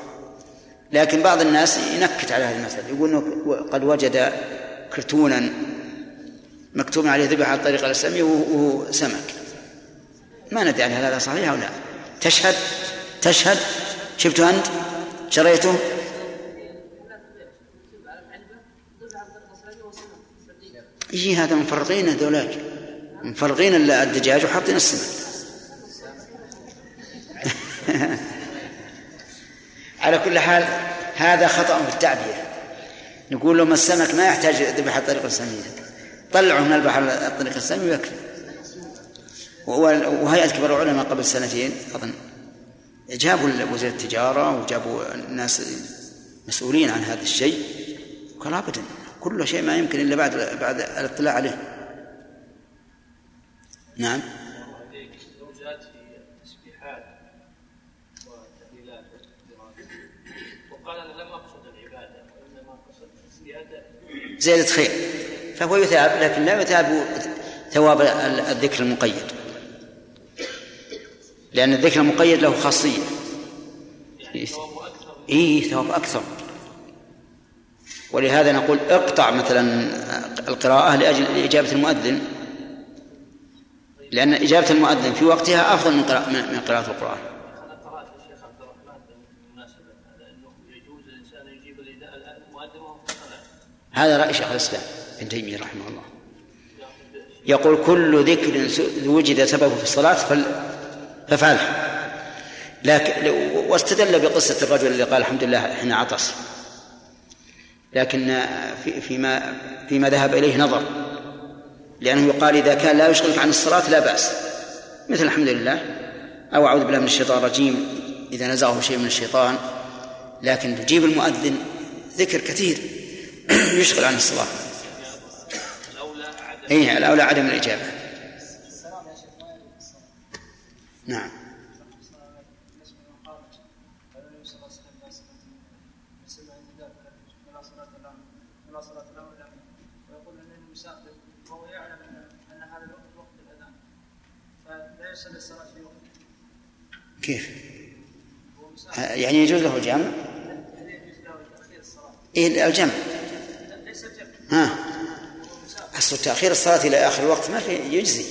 لكن بعض الناس ينكت على هذه المسألة. يقول إنه قد وجد كرتونا مكتوب عليه ذبح على الطريقة الإسلامية وهو سمك. ما ندري هل هذا صحيح أو لا. تشهد تشهد؟ شفته أنت؟ شريته؟ يجي هذا مفرغين هذولاك. مفرغين الدجاج وحاطين السمك. على كل حال هذا خطأ في التعبية نقول لهم السمك ما يحتاج ذبح الطريقة الإسلامية طلعوا من البحر على الطريقة الإسلامية ويكفي وهيئة كبار العلماء قبل سنتين أظن. جابوا وزير التجارة وجابوا الناس مسؤولين عن هذا الشيء. قال أبدا كل شيء ما يمكن إلا بعد بعد الاطلاع عليه. نعم. زوجات في تسبيحات وتهليلات وتكبيرات وقال أنا لم اقصد العباده وانما قصدت زيادة زيادة خير. فهو يثاب لكن لا يثاب ثواب الذكر المقيد. لأن الذكر المقيد له خاصية. إيه ثواب أكثر. ولهذا نقول اقطع مثلا القراءة لأجل إجابة المؤذن. لأن إجابة المؤذن في وقتها أفضل من قراءة من قراءة القرآن. هذا رأي شيخ الإسلام ابن تيمية رحمه الله. يقول كل ذكر وجد سببه في الصلاة فل... فافعله لكن واستدل بقصة الرجل اللي قال الحمد لله حين عطس. لكن في فيما فيما ذهب إليه نظر. لأنه يقال إذا كان لا يشغلك عن الصلاة لا بأس. مثل الحمد لله. أو أعوذ بالله من الشيطان الرجيم. إذا نزغه شيء من الشيطان. لكن تجيب المؤذن ذكر كثير. يشغل عن الصلاة. إيه الأولى عدم الإجابة. نعم بالنسبة لمن قال النبي صلى الله عليه وسلم لا صلاه يسمع النداء ولا صلاه له ولا صلاه له الا به ويقول انه مسافر وهو يعلم ان ان هذا الوقت وقت الاذان فلا يصلي الصلاه في وقته كيف؟ يعني يجوز له الجمع؟ إيه الجمع. ها. أصل تأخير الصلاة إلى آخر الوقت ما في يجزي.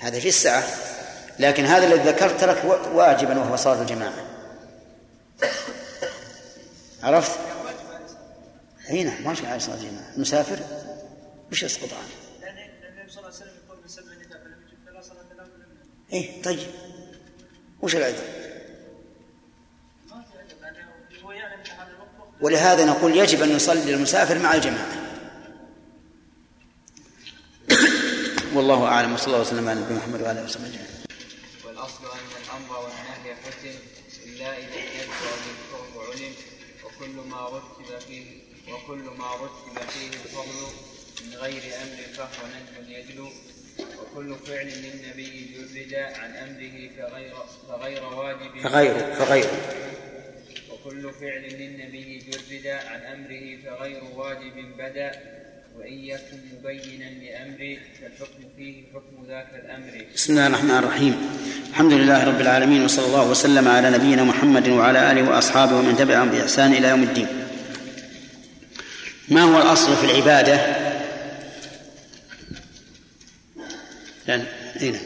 هذا في الساعة. لكن هذا الذي ذكرت ترك واجبا وهو صلاة الجماعة. عرفت؟ أي نعم واجب على صلاة الجماعة. المسافر؟ وش يسقط عنه؟ لأن النبي صلى الله عليه وسلم يقول من سمع النداء فلم يجب فلا صلاة له إيه طيب. وش العذر؟ ولهذا نقول يجب أن يصلي المسافر مع الجماعة. والله أعلم وصلى الله وسلم على نبينا محمد وعلى آله وصحبه أجمعين. والأصل أن الأمر والنهي حكم إلا إذا يبدأ بالفعل وعلم وكل ما رتب فيه وكل ما رتب فيه الفضل من غير أمر فهو ندب يدلو وكل فعل للنبي جرد عن أمره فغير فغير واجب. فغير فغير. وكل فعل للنبي جرد عن أمره فغير واجب بدا. وإن يكن مبينا لأمر فالحكم فيه حكم ذاك الأمر. بسم الله الرحمن الرحيم. الحمد لله رب العالمين وصلى الله وسلم على نبينا محمد وعلى آله وأصحابه ومن تبعهم بإحسان إلى يوم الدين. ما هو الأصل في العبادة؟ لا أين يرد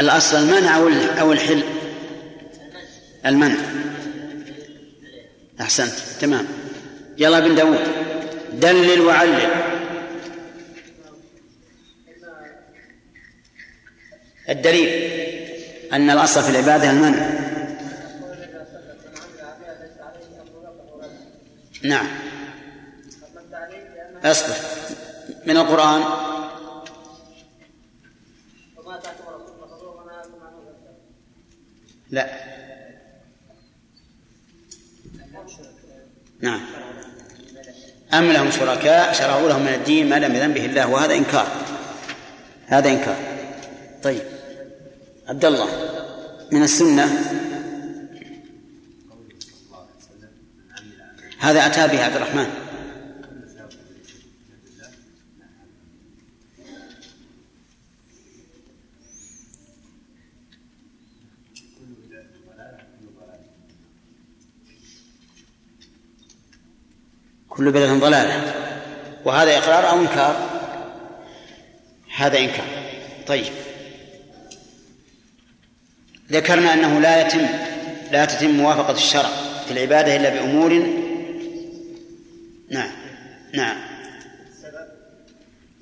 الأصل المنع أو الحل؟ المنع. أحسنت. تمام. يلا بن داود. دلل وعلل. الدليل أن الأصل في العبادة المنع. نعم. أصبر. من القرآن. لا. نعم. أم لهم شركاء شرعوا لهم من الدين ما لم يذن به الله وهذا إنكار. هذا إنكار. طيب. عبد الله من السنة؟ هذا أتى به عبد الرحمن. كل بدعة ضلالة. وهذا إقرار أو إنكار؟ هذا إنكار. طيب. ذكرنا أنه لا يتم لا تتم موافقة الشرع في العبادة إلا بأمور نعم نعم.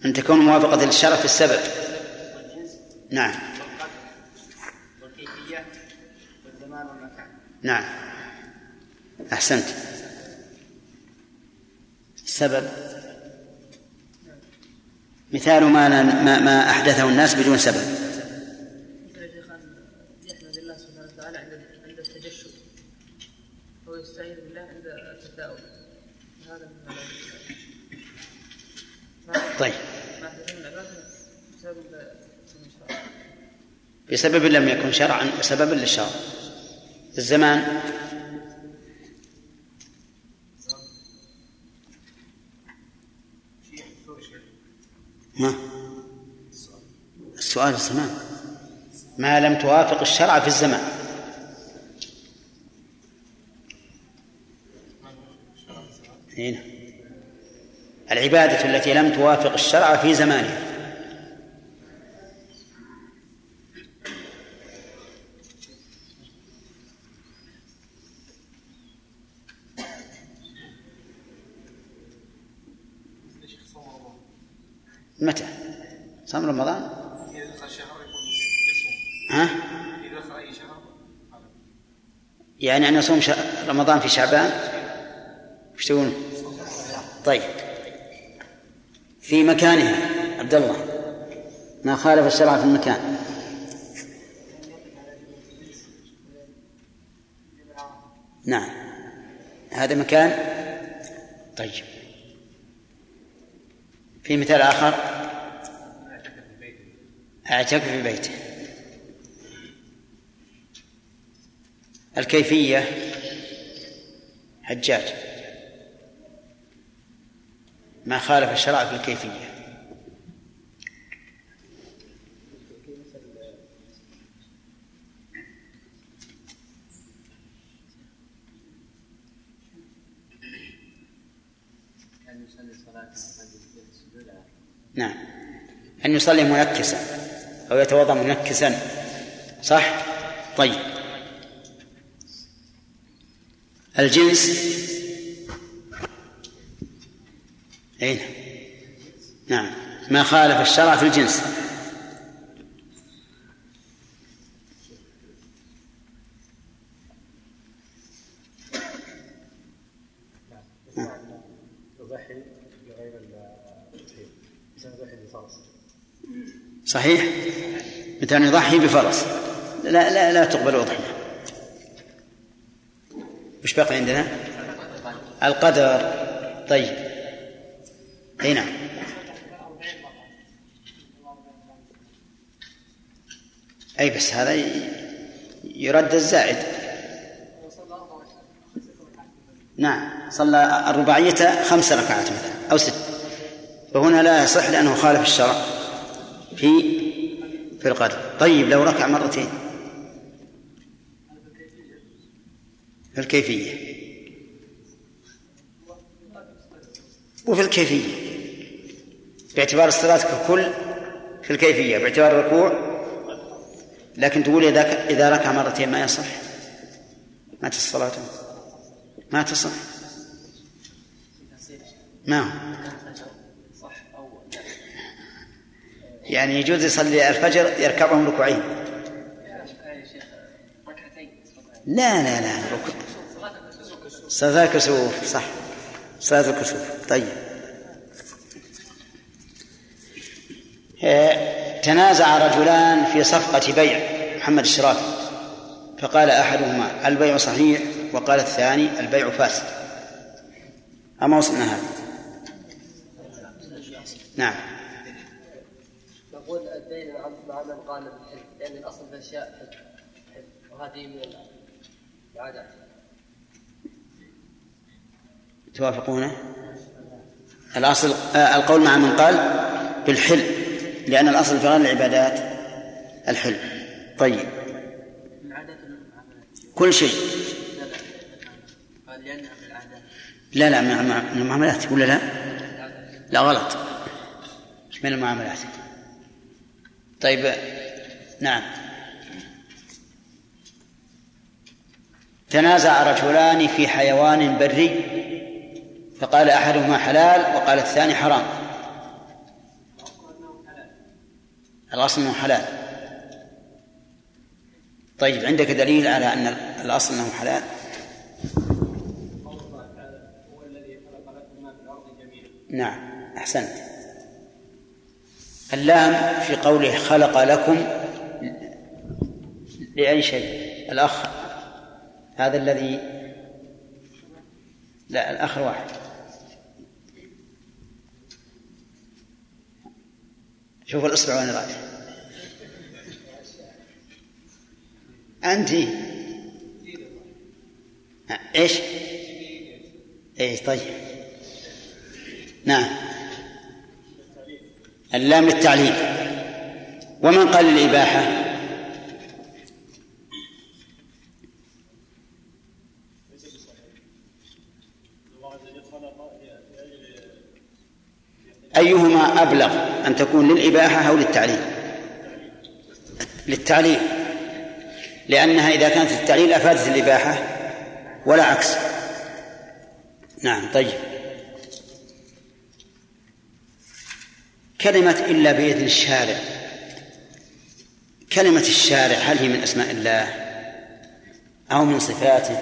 أن تكون موافقة للشرع في السبب. نعم. والكيفية والزمان والمكان نعم. أحسنت. السبب مثال ما, ما أحدثه الناس بدون سبب مثل يا شيخ أن يحمد الله سبحانه وتعالى عند عند التجشم ويستعين بالله عند التثاؤب هذا من علامات طيب. بسبب لم يكن شرعا وسببا للشرع. الزمان. ما السؤال الزمان. ما لم توافق الشرع في الزمان. هنا. العبادة التي لم توافق الشرع في زمانها متى؟ صام رمضان؟ إذا دخل شهر يكون ها؟ إذا أي شهر يعني أن يصوم رمضان في شعبان وش تقولون؟ طيب في مكانها. عبد الله. ما خالف الشرع في المكان. نعم. هذا مكان. طيب. في مثال آخر. اعتكف في بيته. الكيفية. حجاج. ما خالف الشرع في الكيفية. نعم. أن يصلي منكسا أو يتوضأ منكسا. صح؟ طيب. الجنس أين؟ نعم. ما خالف الشرع في الجنس. صحيح؟ أن يضحي بفرس. لا لا لا تقبل أضحية وش بقي عندنا؟ القدر. طيب. اي نعم. أي بس هذا يرد الزائد. نعم. صلى الرباعية خمس ركعات مثلا أو ست. فهنا لا يصح لأنه خالف الشرع في في القدر. طيب لو ركع مرتين. في الكيفية. وفي الكيفية. باعتبار الصلاة ككل في الكيفية باعتبار الركوع. لكن تقول إذا إذا ركع مرتين ما يصح. ما صلاته. ما تصح. ما هو؟ يعني يجوز يصلي الفجر يركعهم ركوعين. لا لا لا ركوع. صلاة الكسوف صح. صلاة الكسوف. طيب. تنازع رجلان في صفقة بيع محمد الشرافي فقال أحدهما البيع صحيح وقال الثاني البيع فاسد. أما وصلنا هذا. نعم. نقول الدين مع من قال بالحلف لأن الأصل في الأشياء حلف وهذه من العادات. توافقونه الأصل آه، القول مع من قال بالحل لأن الأصل في غير العبادات الحل طيب. كل شيء. لا لا من المعاملات ولا لا؟ لا غلط. من المعاملات؟ طيب نعم. تنازع رجلان في حيوان بري فقال أحدهما حلال وقال الثاني حرام. الأصل إنه حلال. طيب عندك دليل على أن الأصل إنه حلال؟ نعم أحسنت. اللام في قوله خلق لكم لأي شيء؟ الأخ. هذا الذي لا الأخ واحد. شوف الإصبع وين رايح. أنت؟ إيش؟ إيش؟ طيب. نعم. اللام للتعليل. ومن قال للإباحة؟ أيهما أبلغ أن تكون للإباحة أو للتعليل؟ للتعليل. لأنها إذا كانت للتعليل أفادت الإباحة ولا عكس. نعم طيب. كلمة إلا بإذن الشارع. كلمة الشارع هل هي من أسماء الله؟ أو من صفاته؟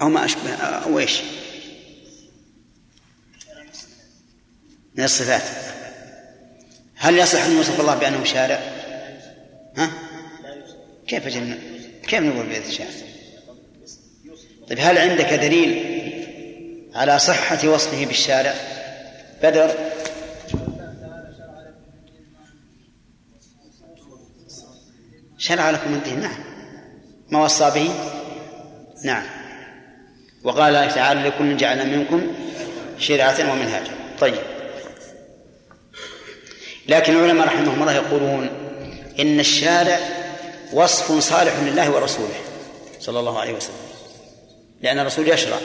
أو ما أشبه؟ أو إيش؟ من الصفات. هل يصح أن يوصف الله بأنه شارع؟ ها؟ كيف جن... كيف نقول بإذن الشارع؟ طيب هل عندك دليل على صحة وصفه بالشارع؟ بدر؟ شرع لكم الدين نعم. ما وصى به؟ نعم. وقال تعالى لكل جعلنا منكم شرعة ومنهاجا. طيب. لكن العلماء رحمهم الله يقولون إن الشارع وصف صالح لله ورسوله صلى الله عليه وسلم لأن الرسول يشرع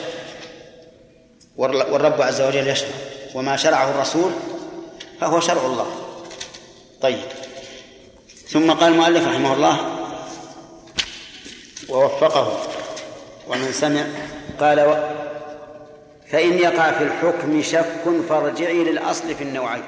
والرب عز وجل يشرع وما شرعه الرسول فهو شرع الله. طيب. ثم قال المؤلف رحمه الله ووفقه ومن سمع قال و فإن يقع في الحكم شك فارجعي للأصل في النوعين.